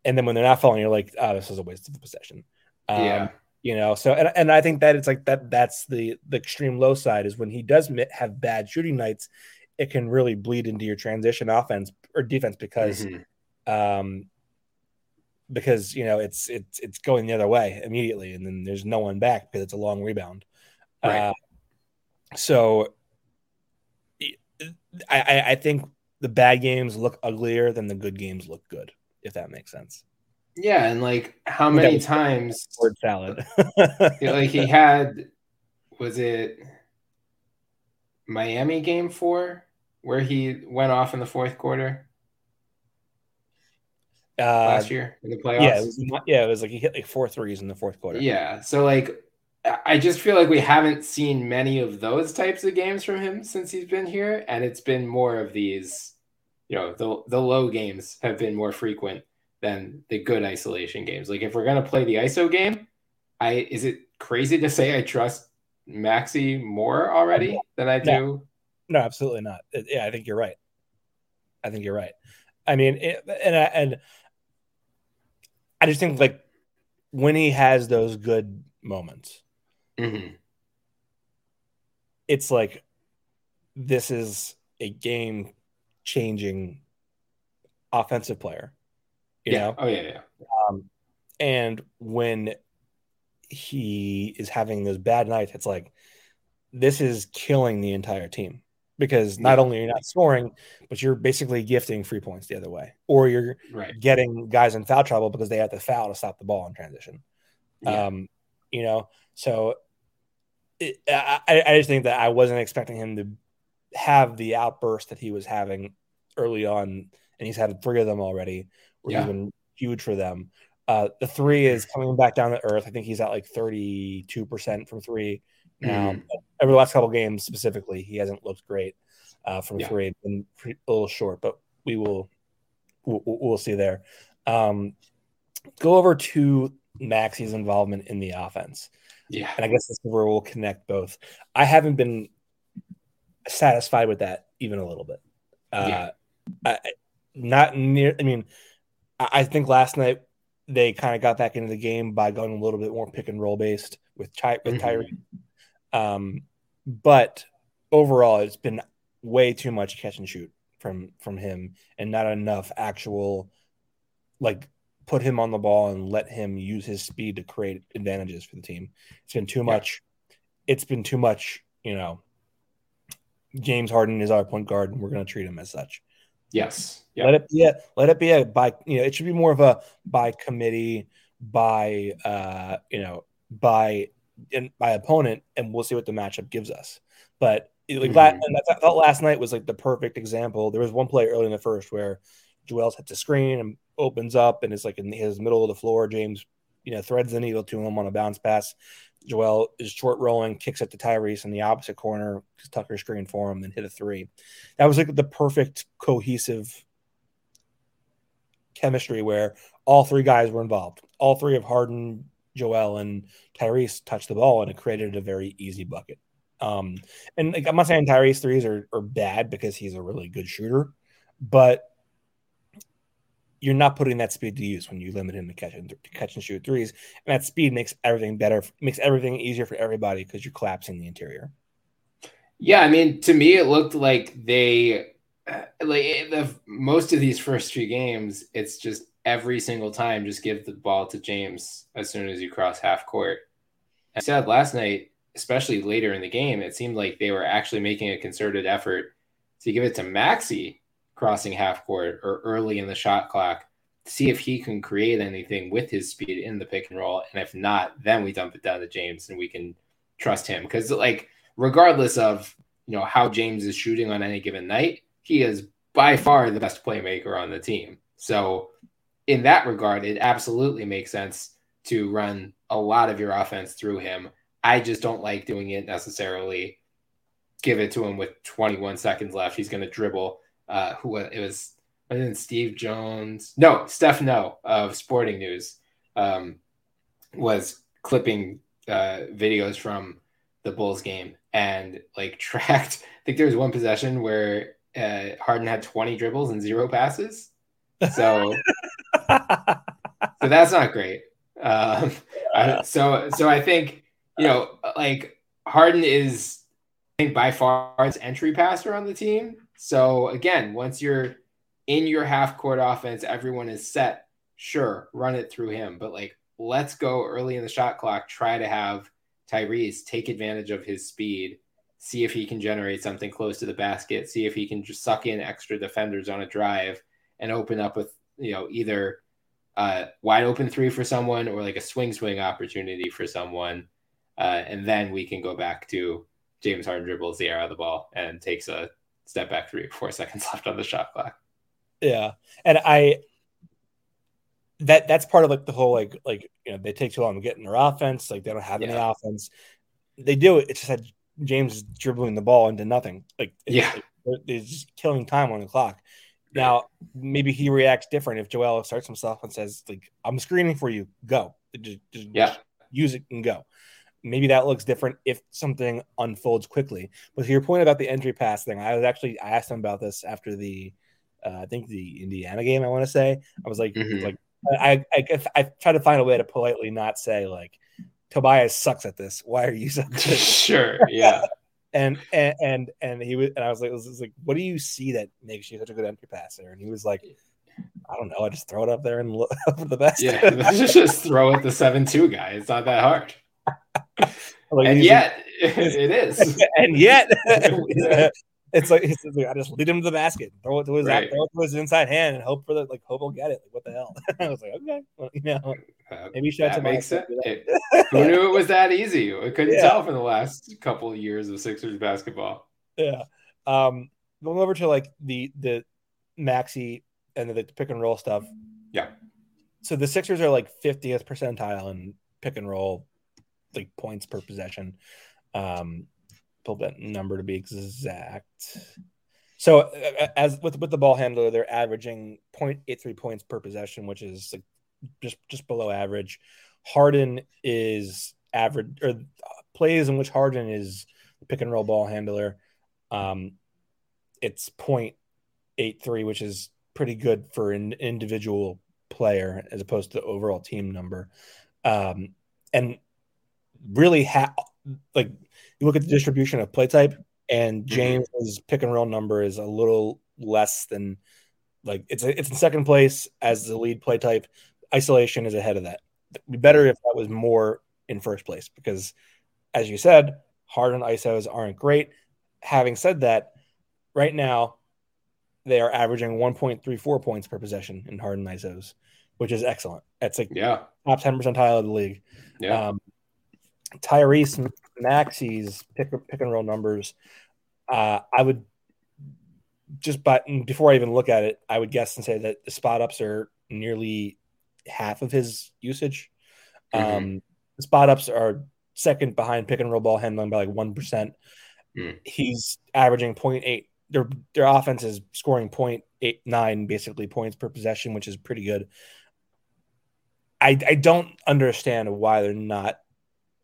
and then when they're not falling, you're like, oh, this is a waste of the possession. Um, yeah, you know so and, and i think that it's like that that's the the extreme low side is when he does have bad shooting nights it can really bleed into your transition offense or defense because Mhm. um because you know it's it's it's going the other way immediately and then there's no one back because it's a long rebound Right. uh, so I i think the bad games look uglier than the good games look good if that makes sense yeah. And like, how many times? word salad like he had, was it Miami game four where he went off in the fourth quarter uh, last year in the playoffs? Yeah, it was, yeah, it was like he hit like four threes in the fourth quarter. Yeah. So like I just feel like we haven't seen many of those types of games from him since he's been here. And it's been more of these, you know, the the low games have been more frequent than the good isolation games. Like if we're gonna play the ISO game, I is it crazy to say I trust Maxey more already than I do? No, absolutely not. Yeah, I think you're right. I think you're right. I mean, it, and I, and I just think like when he has those good moments, Mhm. it's like this is a game changing offensive player. You Yeah. know, Oh yeah, yeah. and when he is having those bad nights, it's like this is killing the entire team because not Yeah. only are you not scoring, but you're basically gifting free points the other way, or you're Right. getting guys in foul trouble because they have to foul to stop the ball in transition. Yeah. Um, you know, so it, I, I just think that I wasn't expecting him to have the outburst that he was having early on, and he's had three of them already, where Yeah. he's been huge for them. Uh, the three is coming back down to earth. I think he's at like 32% from three now. Mhm. Over the last couple games specifically, he hasn't looked great uh, from Yeah. three, been pretty, a little short, but we will we'll, we'll see there. Um, go over to Maxey's involvement in the offense, Yeah. and I guess this is where we'll connect both. I haven't been satisfied with that even a little bit. Uh, Yeah. I, not near. I mean, I, I think last night they kind of got back into the game by going a little bit more pick and roll based with Ty, with Mhm. Tyree. Um, but overall, it's been way too much catch and shoot from from him, and not enough actual like put him on the ball and let him use his speed to create advantages for the team. It's been too much. It's been too much. You know, James Harden is our point guard, and we're going to treat him as such. Yes. Yeah. Let it be a let it be a by you know it should be more of a by committee by uh you know by in by opponent and we'll see what the matchup gives us. But like la- Mhm. and I thought last night was like the perfect example. There was one play early in the first where Joel's hits a screen and opens up and it's like in his middle of the floor. James, you know, threads the needle to him on a bounce pass. Joel is short rolling, kicks it to Tyrese in the opposite corner, Tucker screen for him, then hit a three. That was like the perfect cohesive chemistry where all three guys were involved. All three of Harden, Joel and Tyrese touched the ball, and it created a very easy bucket. Um, and like, I'm not saying Tyrese threes are, are bad because he's a really good shooter, but you're not putting that speed to use when you limit him to catch and, to catch and shoot threes. And that speed makes everything better, makes everything easier for everybody because you're collapsing the interior. Yeah, I mean, to me, it looked like they uh, like eh, the most of these first three games. It's just every single time, just give the ball to James as soon as you cross half court. I said last night, especially later in the game, it seemed like they were actually making a concerted effort to give it to Maxey crossing half court or early in the shot clock, see if he can create anything with his speed in the pick and roll. And if not, then we dump it down to James and we can trust him. Because like regardless of you know how James is shooting on any given night, he is by far the best playmaker on the team. So in that regard, it absolutely makes sense to run a lot of your offense through him. I just don't like doing it necessarily. Give it to him with 21 seconds left. He's going to dribble. Uh, who was it was? I think Steve Jones. No, Steph No of Sporting News um, was clipping uh, videos from the Bulls game and like tracked. I think there was one possession where uh, Harden had 20 dribbles and zero passes. So, so that's not great. Um, I, so, so I think you know, like Harden is, I think by far his entry passer on the team. So again, once you're in your half court offense, everyone is set. Sure, run it through him, but like let's go early in the shot clock. Try to have Tyrese take advantage of his speed, see if he can generate something close to the basket, see if he can just suck in extra defenders on a drive and open up with you know either a wide open three for someone or like a swing swing opportunity for someone, uh, and then we can go back to James Harden dribbles the air out of the ball and takes a step back three or four seconds left on the shot clock. Yeah, and I that that's part of like the whole like like you know they take too long to get in their offense. Like they don't have yeah. any offense. They do it. It's just that James is dribbling the ball into nothing. Like yeah, they're just killing time on the clock. Now maybe he reacts different if Joel starts himself and says like I'm screening for you, go. Just, just yeah, use it and go. Maybe that looks different if something unfolds quickly. But to your point about the entry pass thing, I was actually I asked him about this after the uh, I think the Indiana game. I want to say I was like mm-hmm. like I, I I try to find a way to politely not say like Tobias sucks at this. Why are you so sure, yeah. and and and and he was and I was like, was, was like, what do you see that makes you such a good entry passer? And he was like, I don't know. I just throw it up there and look for the best. Yeah, just just throw it the seven two guy. It's not that hard. Like, and yet, it is. And yet, it's like, it's like I just lead him to the basket, throw it to his right. throw it to his inside hand, and hope for the like hope he'll get it. Like what the hell? I was like, okay, well, you know, uh, maybe shout that makes sense. who knew it was that easy? I couldn't yeah. tell from the last couple of years of Sixers basketball. Yeah. Um, going over to like the the maxey and the, the pick and roll stuff. Yeah. So the Sixers are like 50th percentile in pick and roll, like points per possession. Um, pull that number to be exact. So uh, as with with the ball handler, they're averaging 0.83 points per possession, which is like just just below average. Harden is average or plays in which Harden is pick and roll ball handler. Um, it's 0.83, which is pretty good for an individual player as opposed to the overall team number. Um, and really, ha- like you look at the distribution of play type, and mm-hmm. James's mm-hmm. pick and roll number is a little less than like it's a, it's in second place as the lead play type. Isolation is ahead of that. It'd be better if that was more in first place because, as you said, Harden ISOs aren't great. Having said that, right now they are averaging 1.34 points per possession in Harden ISOs, which is excellent. That's like yeah top 10 percentile of the league. Yeah. Um, Tyrese Maxey's pick pick and roll numbers, uh, I would just but before I even look at it, I would guess and say that the spot ups are nearly half of his usage. Mm-hmm. Um, spot ups are second behind pick and roll ball handling by like one percent. Mm. He's averaging 0.8. Their their offense is scoring 0.89 basically points per possession, which is pretty good. I I don't understand why they're not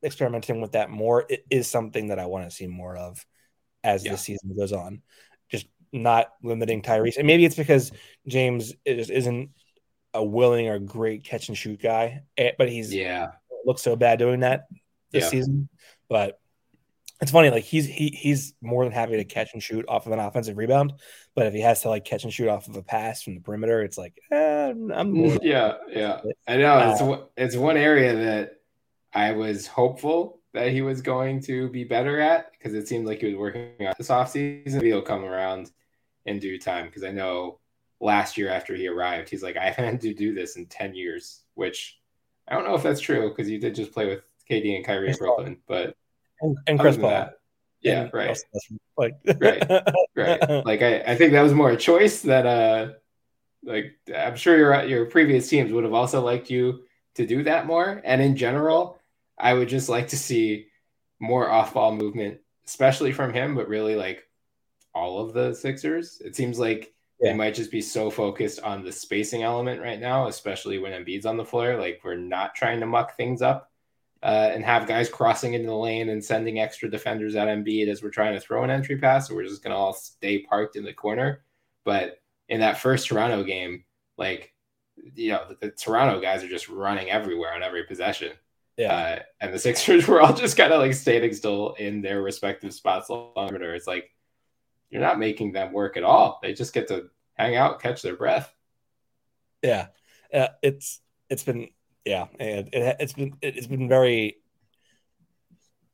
experimenting with that more. It is something that I want to see more of as Yeah. the season goes on. Just not limiting Tyrese, and maybe it's because James is, isn't a willing or great catch and shoot guy, eh, but he's Yeah. looks so bad doing that this Yeah. season. But it's funny, like he's he he's more than happy to catch and shoot off of an offensive rebound. But if he has to like catch and shoot off of a pass from the perimeter, it's like eh, I'm Yeah, yeah. I know it's Uh, one- it's one area that I was hopeful that he was going to be better at because it seemed like he was working on this offseason. Maybe he'll come around in due time because I know last year after he arrived, he's like, I haven't had to do this in 10 years, which I don't know if that's true because you did just play with KD and Kyrie in Brooklyn, but and, and Chris Paul. that, yeah, And right. Like Right. right like I, I think that was more a choice that uh like i'm sure your your previous teams would have also liked you to do that more and in general i would just like to see more off-ball movement especially from him but really like all of the sixers it seems like Yeah. they might just be so focused on the spacing element right now especially when Embiid's on the floor like we're not trying to muck things up uh, and have guys crossing into the lane and sending extra defenders at Embiid as we're trying to throw an entry pass. So we're just gonna all stay parked in the corner. But in that first Toronto game, like you know, the, the Toronto guys are just running everywhere on every possession. Yeah, Uh, and the Sixers were all just kind of like standing still in their respective spots perimeter. It's like you're not making them work at all. They just get to hang out, catch their breath. yeah, Uh, it's it's been yeah, and it, it's been it's been very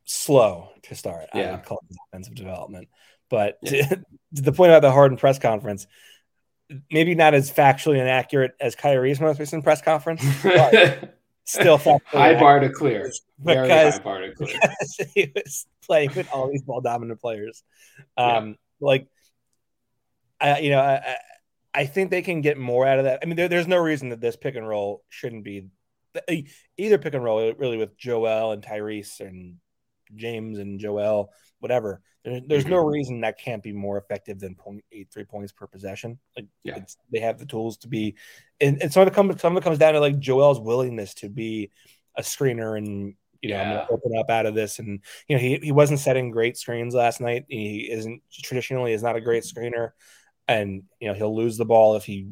slow to start. I Yeah. would call it offensive development, but to, to the point about the Harden press conference, maybe not as factually inaccurate as Kyrie's most recent press conference, but still high bar to clear. Very because high bar to clear. because he was playing with all these ball dominant players. Um, like I, you know, I, I- think they can get more out of that. I mean, there, there's no reason that this pick and roll shouldn't be either pick and roll really with Joel and Tyrese and James and Joel, whatever. There, there's no reason that can't be more effective than 0.83 points per possession. Like, Yeah. they have the tools to be, and, and some of it comes, some of it comes down to like Joel's willingness to be a screener and you know, I'm Yeah. gonna open up out of this. And you know, he, he wasn't setting great screens last night. He isn't traditionally is not a great screener. And you know, he'll lose the ball if he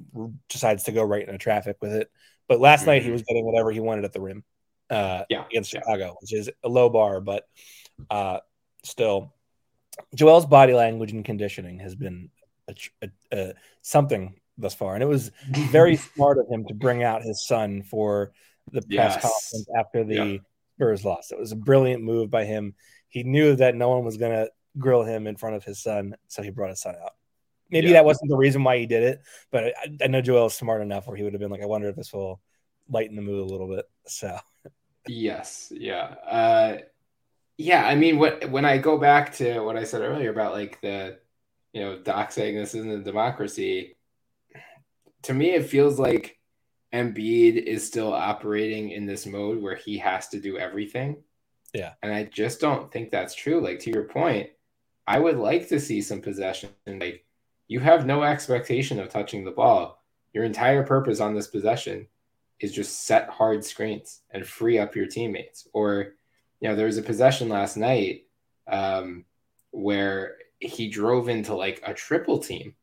decides to go right into traffic with it. But last night he Mhm. was getting whatever he wanted at the rim. Uh Yeah, against. Chicago, which is a low bar, but uh still Joel's body language and conditioning has been a, a, a, something thus far. And it was very smart of him to bring out his son for the press Yes. conference after the Yeah. Spurs loss. It was a brilliant move by him. He knew that no one was going to grill him in front of his son, so he brought his son out. Maybe Yeah. that wasn't the reason why he did it, but I, I know Joel is smart enough where he would have been like, I wonder if this will lighten the mood a little bit. So, Yes, yeah. Uh yeah, I mean what when I go back to what I said earlier about like the you know, Doc saying this isn't a democracy, to me it feels like Embiid is still operating in this mode where he has to do everything. Yeah. And I just don't think that's true. Like to your point, I would like to see some possession. Like you have no expectation of touching the ball. Your entire purpose on this possession is just set hard screens and free up your teammates. Or, you know, there was a possession last night um, where he drove into like a triple team,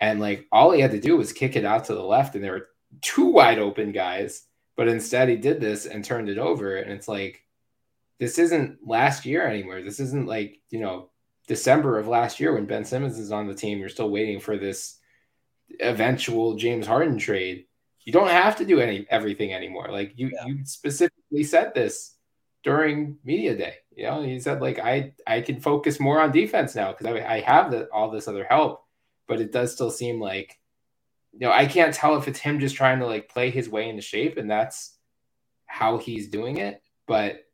and like all he had to do was kick it out to the left, and there were two wide open guys. But instead, he did this and turned it over, and it's like this isn't last year anymore. This isn't like you know December of last year when Ben Simmons is on the team. You're still waiting for this eventual James Harden trade you don't have to do any everything anymore. Like you Yeah. you specifically said this during media day. You know, he said like I I can focus more on defense now because I, I have the, all this other help, but it does still seem like you know I can't tell if it's him just trying to like play his way into shape and that's how he's doing it. But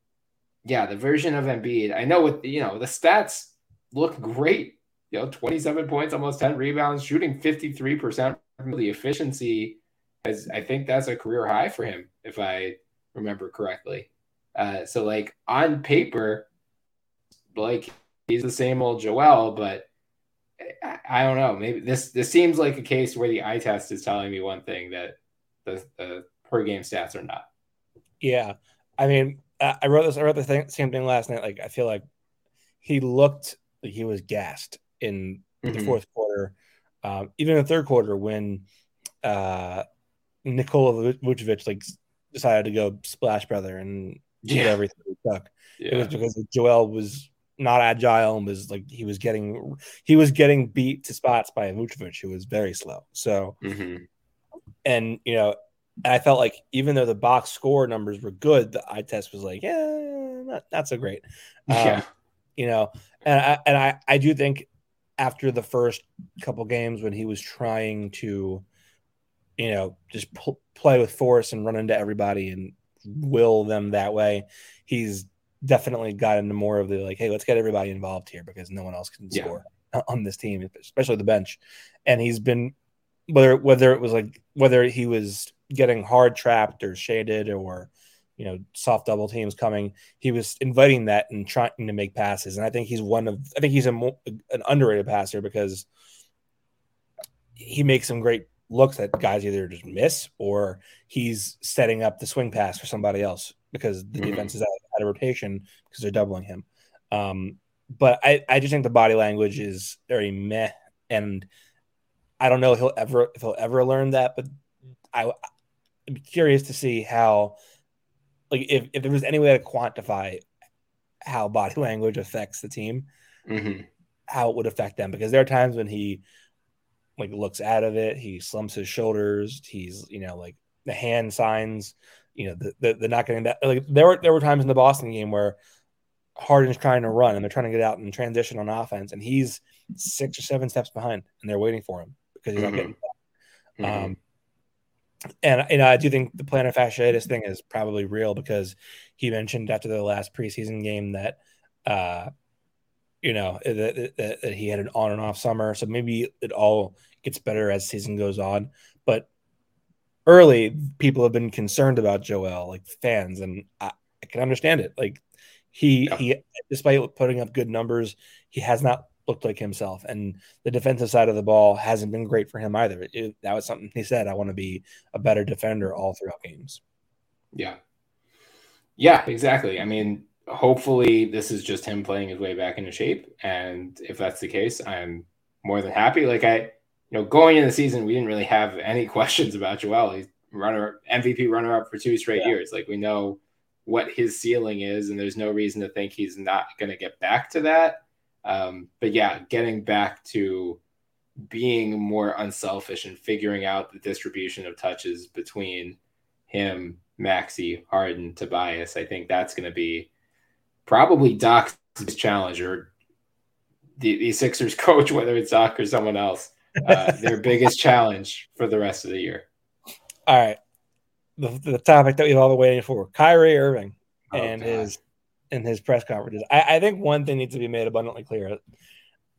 yeah, the version of Embiid, I know what you know the stats look great. You know, 27 points, almost 10 rebounds, shooting 53% from the efficiency as I think that's a career high for him, if I remember correctly. Uh, so like on paper, like he's the same old Joel, but I, I don't know. Maybe this this seems like a case where the eye test is telling me one thing that the, the per game stats are not. Yeah, I mean, I wrote this. I wrote the thing, same thing last night. Like, I feel like he looked like he was gassed in mm-hmm. the fourth quarter, um, even in the third quarter when uh, Nikola Vucevic like decided to go splash brother and yeah. get everything he took. Yeah. It was because Joel was not agile and was like he was getting he was getting beat to spots by Vucevic, who was very slow. So, mm-hmm. and you know, I felt like even though the box score numbers were good, the eye test was like, yeah, not, not so great. Um, yeah. You know, and I, and I, I do think after the first couple games when he was trying to, you know, just pl- play with force and run into everybody and will them that way, he's definitely got into more of the like, hey, let's get everybody involved here because no one else can yeah. score on this team, especially the bench. And he's been whether whether it was like whether he was getting hard trapped or shaded or you know soft double teams coming, he was inviting that and trying to make passes. And I think he's one of I think he's a an underrated passer because he makes some great looks that guys either just miss or he's setting up the swing pass for somebody else because the mm-hmm. defense is out, out, of rotation because they're doubling him. Um, but I, I just think the body language is very meh, and I don't know if he'll ever if he'll ever learn that. But I, I'm curious to see how, like, if, if there was any way to quantify how body language affects the team, mm-hmm. how it would affect them. Because there are times when he like looks out of it, he slumps his shoulders, he's you know like the hand signs you know, the, the, the not getting that. Like there were there were times in the Boston game where Harden's trying to run and they're trying to get out and transition on offense, and he's six or seven steps behind, and they're waiting for him because he's mm-hmm. not getting back. Mm-hmm. Um, and you know, I do think the plantar fasciitis thing is probably real because he mentioned after the last preseason game that, uh, you know, uh, that, that, that he had an on and off summer. So maybe it all gets better as season goes on. But early people have been concerned about Joel, like fans, and I, I can understand it. Like he yeah. he, despite putting up good numbers, he has not looked like himself, and the defensive side of the ball hasn't been great for him either. It, that was something he said. I want to be a better defender all throughout games. Yeah, yeah, exactly. I mean, hopefully this is just him playing his way back into shape, and if that's the case, I'm more than happy. Like I you know, going into the season, we didn't really have any questions about Joel. He's runner MVP runner up for two straight yeah. years. Like we know what his ceiling is, and there's no reason to think he's not going to get back to that. Um, but yeah, getting back to being more unselfish and figuring out the distribution of touches between him, Maxey, Harden, Tobias, I think that's going to be probably Doc's challenge or the, the Sixers coach, whether it's Doc or someone else, uh, their biggest challenge for the rest of the year. All right. The, the topic that we've all been waiting for Kyrie Irving oh, and God. his and his press conferences. I, I, think one thing needs to be made abundantly clear.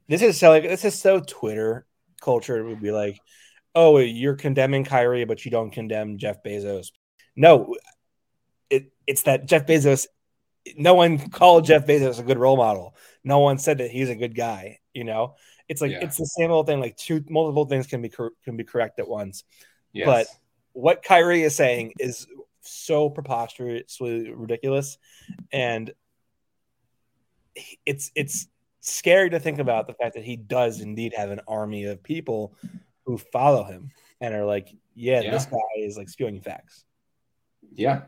This is so like this is so Twitter culture. It would be like, oh, you're condemning Kyrie, but you don't condemn Jeff Bezos. No, it, it's that Jeff Bezos. No one called Jeff Bezos a good role model. No one said that he's a good guy. You know, it's like yeah. it's the same old thing. Like two multiple things can be cor- can be correct at once. Yes. But what Kyrie is saying is so preposterously ridiculous, and it's it's scary to think about the fact that he does indeed have an army of people who follow him and are like, yeah, yeah. this guy is like spewing facts. Yeah.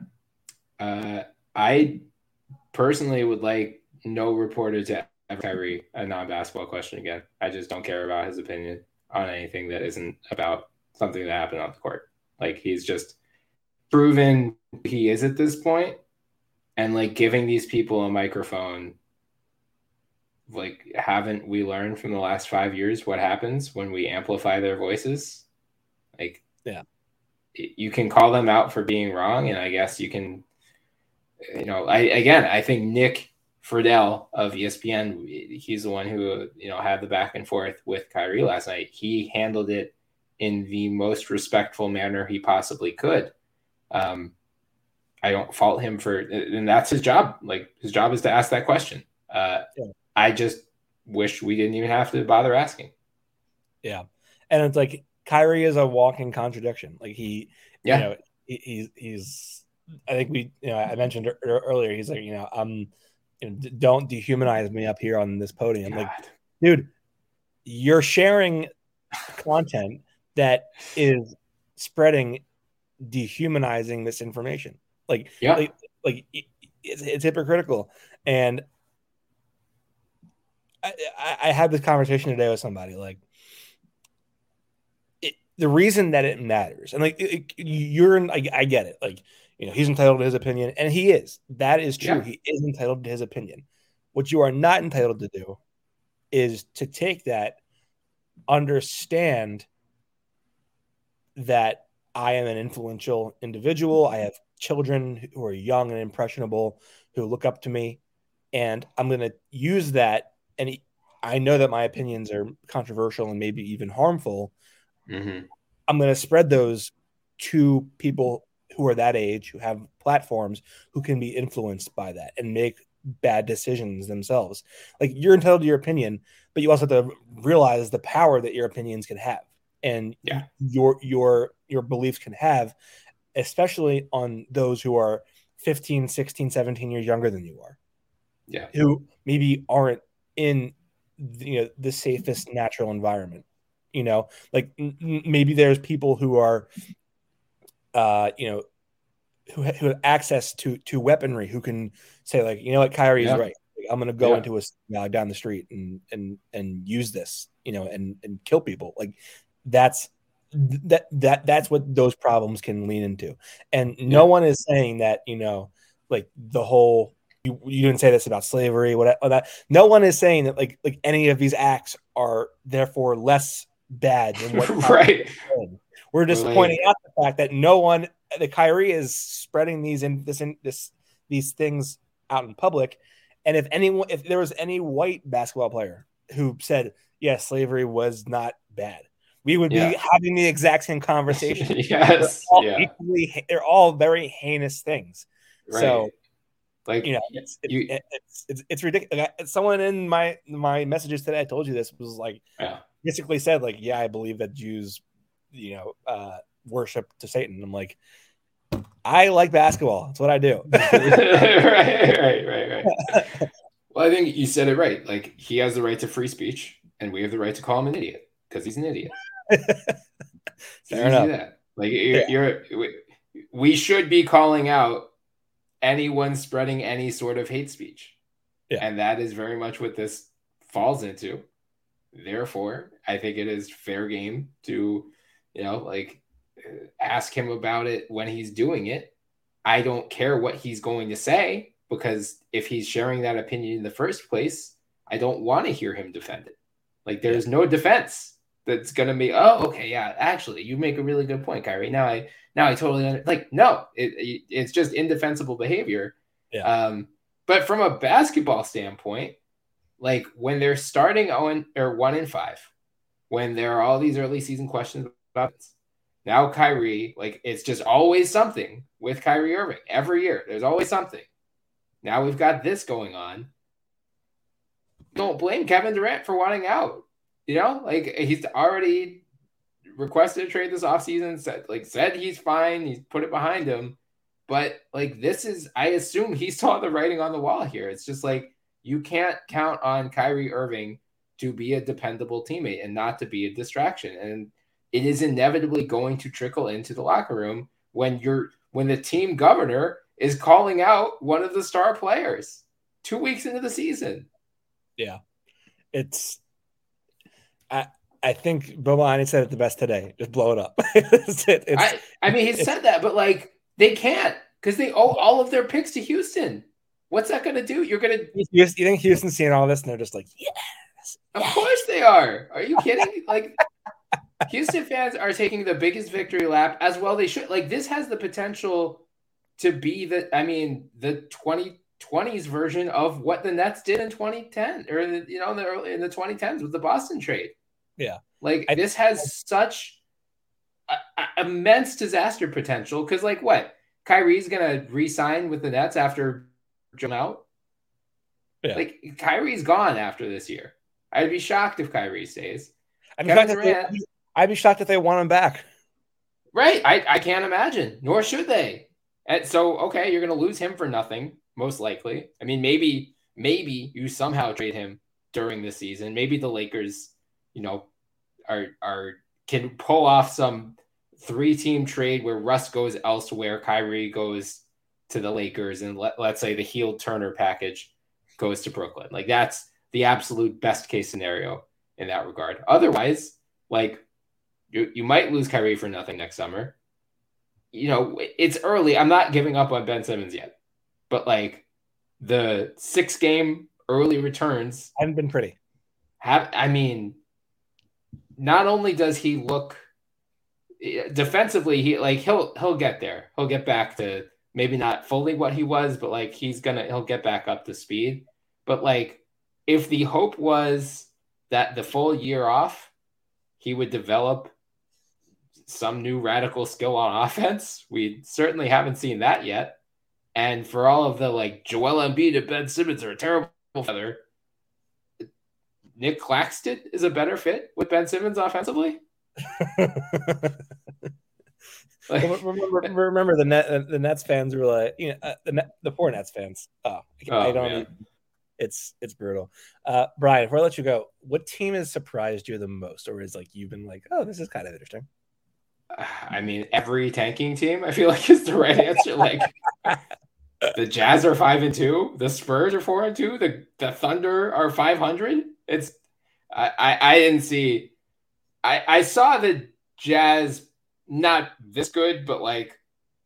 Uh, I personally would like no reporter to ever Kyrie a non-basketball question again. I just don't care about his opinion on anything that isn't about something that happened on the court. Like he's just proven he is at this point, and like giving these people a microphone. Like, haven't we learned from the last five years what happens when we amplify their voices? Like, yeah, you can call them out for being wrong, and I guess you can, you know, I again, I think Nick Friedell of ESPN, he's the one who you know had the back and forth with Kyrie last night. He handled it in the most respectful manner he possibly could. Um, I don't fault him for, and that's his job. Like his job is to ask that question. Uh, yeah. I just wish we didn't even have to bother asking. Yeah, and it's like Kyrie is a walking contradiction. Like he, yeah, you know, he, he's he's I think we, you know, I mentioned earlier. He's like, you know, um, you know, don't dehumanize me up here on this podium. God. Like, dude, you're sharing content that is spreading dehumanizing misinformation. Like, yeah. like, like it's, it's hypocritical. And I, I, had this conversation today with somebody. Like, it, the reason that it matters, and like, it, you're, I, I get it. Like, you know, he's entitled to his opinion, and he is. That is true. Yeah. He is entitled to his opinion. What you are not entitled to do is to take that, understand that I am an influential individual. I have children who are young and impressionable who look up to me, and I'm going to use that. And I know that my opinions are controversial and maybe even harmful. Mm-hmm. I'm going to spread those to people who are that age, who have platforms, who can be influenced by that and make bad decisions themselves. Like you're entitled to your opinion, but you also have to realize the power that your opinions can have and yeah. your your your beliefs can have, especially on those who are 15, 16, 17 years younger than you are. Yeah. Who maybe aren't in you know the safest natural environment. You know, like maybe there's people who are uh, you know, who, who have access to to weaponry, who can say like, you know what, Kyrie is right. Like, I'm going to go yeah. into a uh, down the street and and and use this, you know, and and kill people. Like that's that that that's what those problems can lean into. And no one is saying that you know, like the whole. You, you didn't say this about slavery, what that. No one is saying that like like any of these acts are therefore less bad than what right. We're just pointing out the fact that no one, the Kyrie is spreading these in this in this these things out in public. And if anyone, if there was any white basketball player who said, "Yes, yeah, slavery was not bad," we would yeah. be having the exact same conversation. yes, they're all, yeah. equally, they're all very heinous things. Right. So, like you know, it's it's, you, it's, it's, it's ridiculous. Someone in my my messages today, I told you this was like yeah. basically said like, yeah, I believe that Jews you know, uh, worship to Satan. I'm like, I like basketball. That's what I do. right, right, right, right. well, I think you said it right. Like he has the right to free speech, and we have the right to call him an idiot because he's an idiot. Fair enough. That. Like you're, yeah. you're, we should be calling out anyone spreading any sort of hate speech, yeah. and that is very much what this falls into. Therefore, I think it is fair game to you know, like ask him about it when he's doing it. I don't care what he's going to say because if he's sharing that opinion in the first place, I don't want to hear him defend it. Like there's no defense that's gonna be. Oh, okay, yeah. Actually, you make a really good point, Kyrie. Now I now I totally under, like no. It, it's just indefensible behavior. Yeah. Um, but from a basketball standpoint, like when they're starting on or one in five, when there are all these early season questions now Kyrie, like it's just always something with Kyrie Irving every year. There's always something. Now we've got this going on. Don't blame Kevin Durant for wanting out. You know, like he's already requested a trade this offseason, said like said he's fine, he's put it behind him. But like this is I assume he saw the writing on the wall here. It's just like you can't count on Kyrie Irving to be a dependable teammate and not to be a distraction. And it is inevitably going to trickle into the locker room when you're when the team governor is calling out one of the star players two weeks into the season. Yeah, it's. I I think Bomani said it the best today. Just blow it up. it's, it's, I I mean he said that, but like they can't because they owe all of their picks to Houston. What's that going to do? You're going to. You think Houston's seeing all this and they're just like, yes. Of course they are. Are you kidding? like Houston fans are taking the biggest victory lap as well. They should like this has the potential to be the I mean the 2020s version of what the Nets did in 2010 or the, you know in the early in the 2010s with the Boston trade. Yeah, like I, this has such a, a immense disaster potential because like what Kyrie's gonna re-sign with the Nets after Jim out. Yeah. Like Kyrie's gone after this year. I'd be shocked if Kyrie stays. I mean, Kevin Durant, I'd be shocked if they want him back. Right. I, I can't imagine, nor should they. And so, okay, you're going to lose him for nothing, most likely. I mean, maybe, maybe you somehow trade him during the season. Maybe the Lakers, you know, are are can pull off some three team trade where Russ goes elsewhere, Kyrie goes to the Lakers, and let, let's say the Hield Turner package goes to Brooklyn. Like that's the absolute best case scenario in that regard. Otherwise, like you, you might lose Kyrie for nothing next summer. You know, it's early. I'm not giving up on Ben Simmons yet, but like the six game early returns haven't been pretty. Have I mean, not only does he look defensively, he like he'll he'll get there. He'll get back to maybe not fully what he was, but like he's gonna he'll get back up to speed. But like if the hope was that the full year off, he would develop some new radical skill on offense. We certainly haven't seen that yet. And for all of the like Joel Embiid and Ben Simmons are a terrible feather, Nic Claxton is a better fit with Ben Simmons offensively. like, remember, remember the net the Nets fans were like, you know, uh, the the poor Nets fans. Oh, oh I don't. Man. It's it's brutal. Uh, Bryan, before I let you go, what team has surprised you the most, or is like you've been like, oh, this is kind of interesting? I mean, every tanking team, I feel like is the right answer. Like the Jazz are five and two, the Spurs are four and two, the the Thunder are five hundred. It's I, I, I didn't see. I I saw the Jazz not this good, but like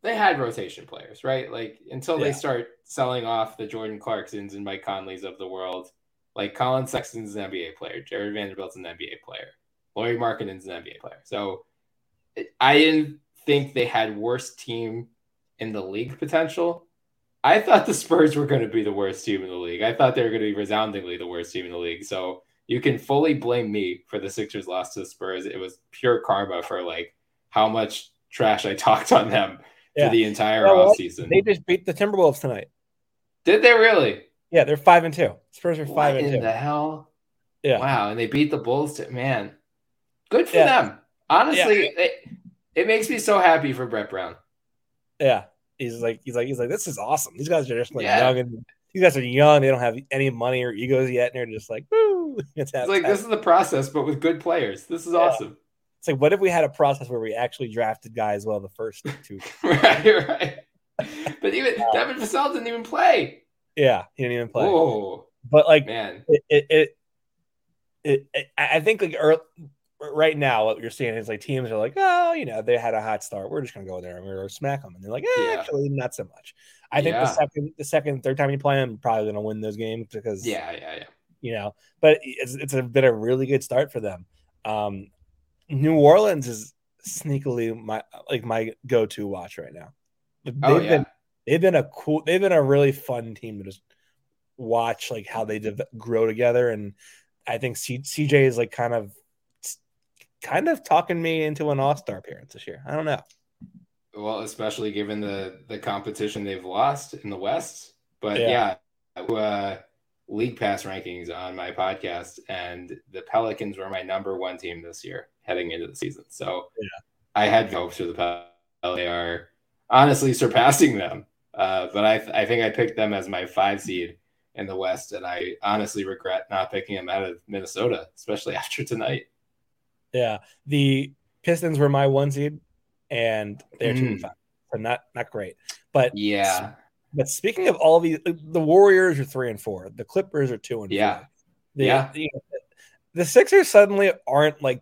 they had rotation players, right? Like until yeah. they start selling off the Jordan Clarksons and Mike Conleys of the world, like Collin Sexton's an NBA player, Jarred Vanderbilt's an NBA player, Lauri Markkanen's an NBA player. So I didn't think they had worst team in the league potential. I thought the Spurs were going to be the worst team in the league. I thought they were going to be resoundingly the worst team in the league. So you can fully blame me for the Sixers loss to the Spurs. It was pure karma for like how much trash I talked on them yeah. for the entire you know offseason. They just beat the Timberwolves tonight. Did they really? Yeah, they're five and two. Spurs are five what and in two. the hell? Yeah. Wow, and they beat the Bulls. To, man, good for yeah. them. Honestly, yeah. it, it makes me so happy for Brett Brown. Yeah, he's like he's like he's like this is awesome. These guys are just like young and these guys are young. They don't have any money or egos yet, and they're just like, woo. It's, it's like this is the process, but with good players. This is awesome. It's like, what if we had a process where we actually drafted guys well the first two? right, right. But even Devin Vassell didn't even play. Yeah, he didn't even play. Oh, but like, man, it, it, it, it, it I think like early, right now, what you're seeing is like teams are like, oh, you know, they had a hot start. We're just gonna go there and we're gonna smack them, and they're like, eh, yeah. actually, not so much. I think yeah. the second, the second, third time you play them, probably gonna win those games because yeah, yeah, yeah. You know, but it's it's a, been a really good start for them. Um, New Orleans is sneakily my like my go to watch right now. They've oh, yeah. been they've been a cool they've been a really fun team to just watch like how they de- grow together and I think C- CJ is like kind of kind of talking me into an all-star appearance this year. I don't know. Well, especially given the the competition they've lost in the West. But yeah, yeah uh, league pass rankings on my podcast, and the Pelicans were my number one team this year heading into the season. So yeah. I had hopes for the Pelicans. They are honestly surpassing them. Uh, but I, I think I picked them as my five seed in the West, and I honestly regret not picking them out of Minnesota, especially after tonight. Yeah, the Pistons were my one seed, and they're mm. two and mm. five, so not not great. But yeah, but speaking of all these, the Warriors are three and four, the Clippers are two and yeah, the, yeah. The, the Sixers suddenly aren't like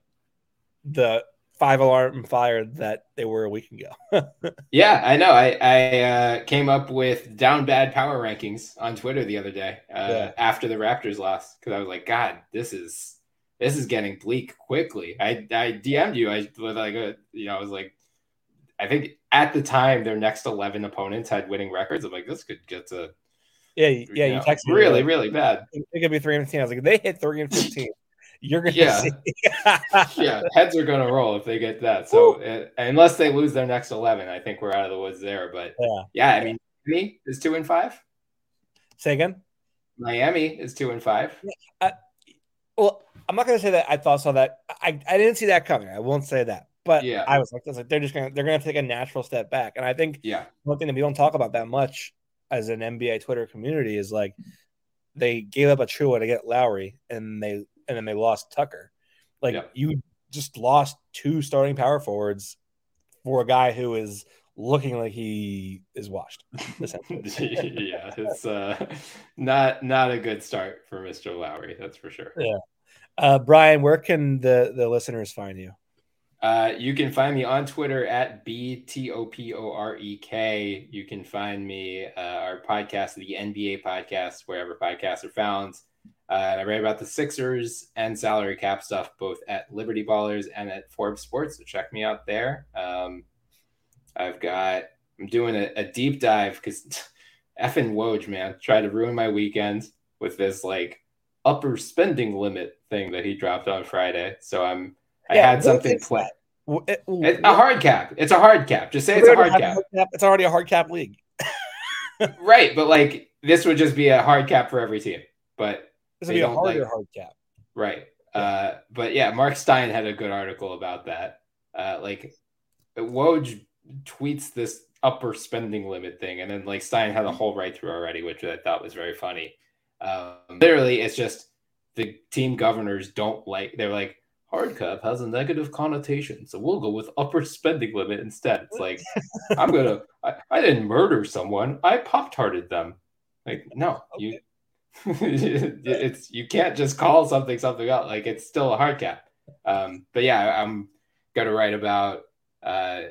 the five alarm fire that they were a week ago. yeah, I know. I I uh, came up with down bad power rankings on Twitter the other day uh, yeah. after the Raptors lost because I was like, God, this is this is getting bleak quickly. I I DM'd you. I was like, a, you know, I was like, I think at the time their next eleven opponents had winning records. I'm like, this could get to yeah, yeah. You, know, texted really, really bad. It could be three and fifteen. I was like, they hit three and fifteen. You're gonna yeah, yeah. Heads are gonna roll if they get that. So uh, unless they lose their next eleven, I think we're out of the woods there. But yeah, yeah. I mean, Miami is two and five. Say again. Miami is two and five. Uh, well, I'm not gonna say that I thought saw that. I, I didn't see that coming. I won't say that. But Yeah. I was like, I was like, they're just gonna they're gonna take a natural step back. And I think Yeah. one thing that we don't talk about that much as an NBA Twitter community is like they gave up Achiuwa to get Lowry, and they and then they lost Tucker. Like Yeah. you just lost two starting power forwards for a guy who is looking like he is washed. yeah, it's uh, not not a good start for Mr. Lowry, that's for sure. Uh, Bryan, where can the the listeners find you? Uh, you can find me on Twitter at B T O P O R E K. You can find me, uh, our podcast, the NBA podcast, wherever podcasts are found. Uh, and I write about the Sixers and salary cap stuff, both at Liberty Ballers and at Forbes Sports. So check me out there. Um, I've got, I'm doing a, a deep dive because effing Woj, man, tried to ruin my weekend with this like upper spending limit thing that he dropped on Friday. So I'm, I Yeah, had something planned. It- a hard cap. It's a hard cap. Just say it's a hard cap. cap. It's already a hard cap league. Right. But like this would just be a hard cap for every team. But This would be a harder like- hard cap. right. Uh but yeah, Mark Stein had a good article about that. Uh like Woj tweets this upper spending limit thing, and then like Stein had a whole write through already, which I thought was very funny. Um literally it's just the team governors don't like they're like hard cap has a negative connotation, so we'll go with upper spending limit instead. It's like I'm gonna I, I didn't murder someone, I pop tarted them. Like, no, you it's you can't just call something something else. Like it's still a hard cap. Um, but yeah, I'm gonna write about uh,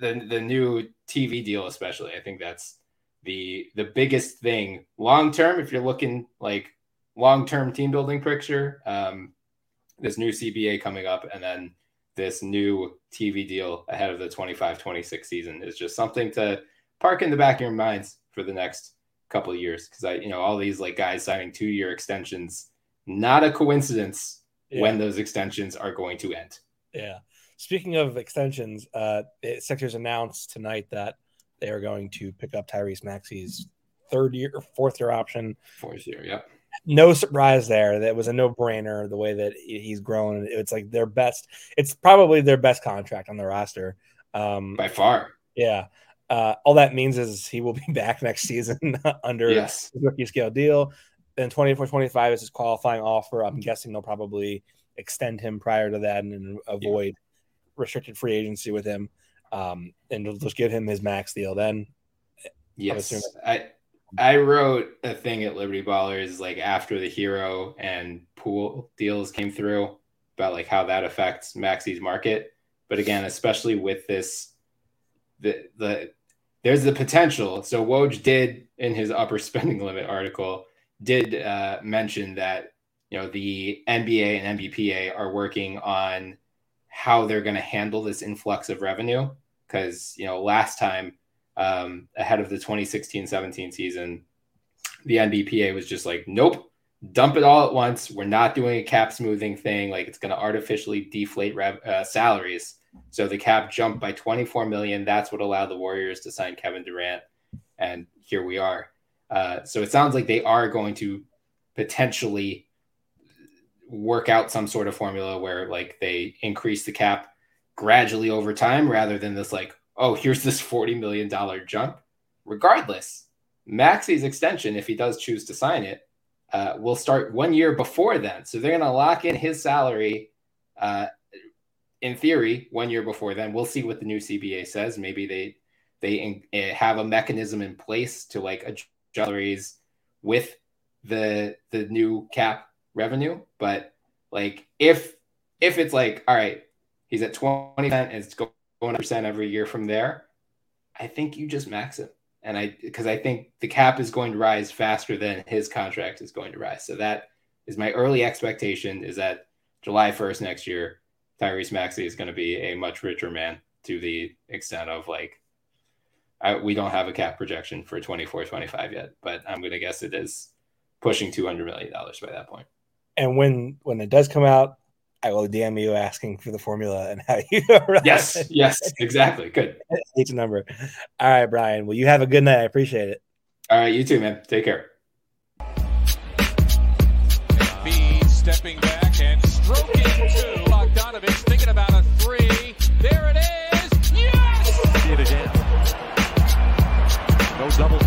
the the new TV deal, especially. I think that's the the biggest thing long term. If you're looking like long term team building picture, um, this new CBA coming up, and then this new TV deal ahead of the 25-26 season is just something to park in the back of your minds for the next couple of years because I, you know, all these like guys signing two year extensions, not a coincidence when those extensions are going to end. Yeah. Speaking of extensions, uh, the Sixers announced tonight that they are going to pick up Tyrese Maxey's third year, fourth year option. Fourth year, yep. No surprise there. That was a no brainer. The way that he's grown, it's like their best. It's probably their best contract on the roster. Um, By far. yeah. Uh, all that means is he will be back next season under Yes. rookie scale deal. Then 24 25 is his qualifying offer. I'm guessing they'll probably extend him prior to that and, and avoid restricted free agency with him. Um, and just give him his max deal then. Yes. I I wrote a thing at Liberty Ballers like after the Herro and Poole deals came through about like how that affects Maxey's market. But again, especially with this the the there's the potential. So Woj did in his upper spending limit article did uh, mention that you know the NBA and NBPA are working on how they're going to handle this influx of revenue because you know last time um, ahead of the 2016-17 season, the NBPA was just like, nope, dump it all at once. We're not doing a cap smoothing thing. Like it's going to artificially deflate rev- uh, salaries. So the cap jumped by 24 million. That's what allowed the Warriors to sign Kevin Durant, and here we are. Uh, so it sounds like they are going to potentially work out some sort of formula where like they increase the cap gradually over time rather than this like oh here's this 40 million dollar jump. Regardless Maxey's extension if he does choose to sign it uh, will start one year before then. So they're going to lock in his salary uh, in theory one year before then. We'll see what the new cba says. Maybe they they in, eh, have a mechanism in place to like adjust salaries with the the new cap revenue. But like if if it's like all right he's at 20 and it's going percent every year from there. I think you just max it and i because i think the cap is going to rise faster than his contract is going to rise. So that is my early expectation is that july 1st next year tyrese maxey is going to be a much richer man to the extent of like I, we don't have a cap projection for 24 25 yet but i'm going to guess it is pushing 200 million dollars by that point. And when when it does come out, I will DM you asking for the formula and how you. Arrive. Yes, yes, exactly. Good. Each number. All right, Bryan. Well, you have a good night. I appreciate it. All right, you too, man. Take care. Embiid stepping back and stroking two. Bogdanovich thinking about a three. There it is. Yes. See it again. No double.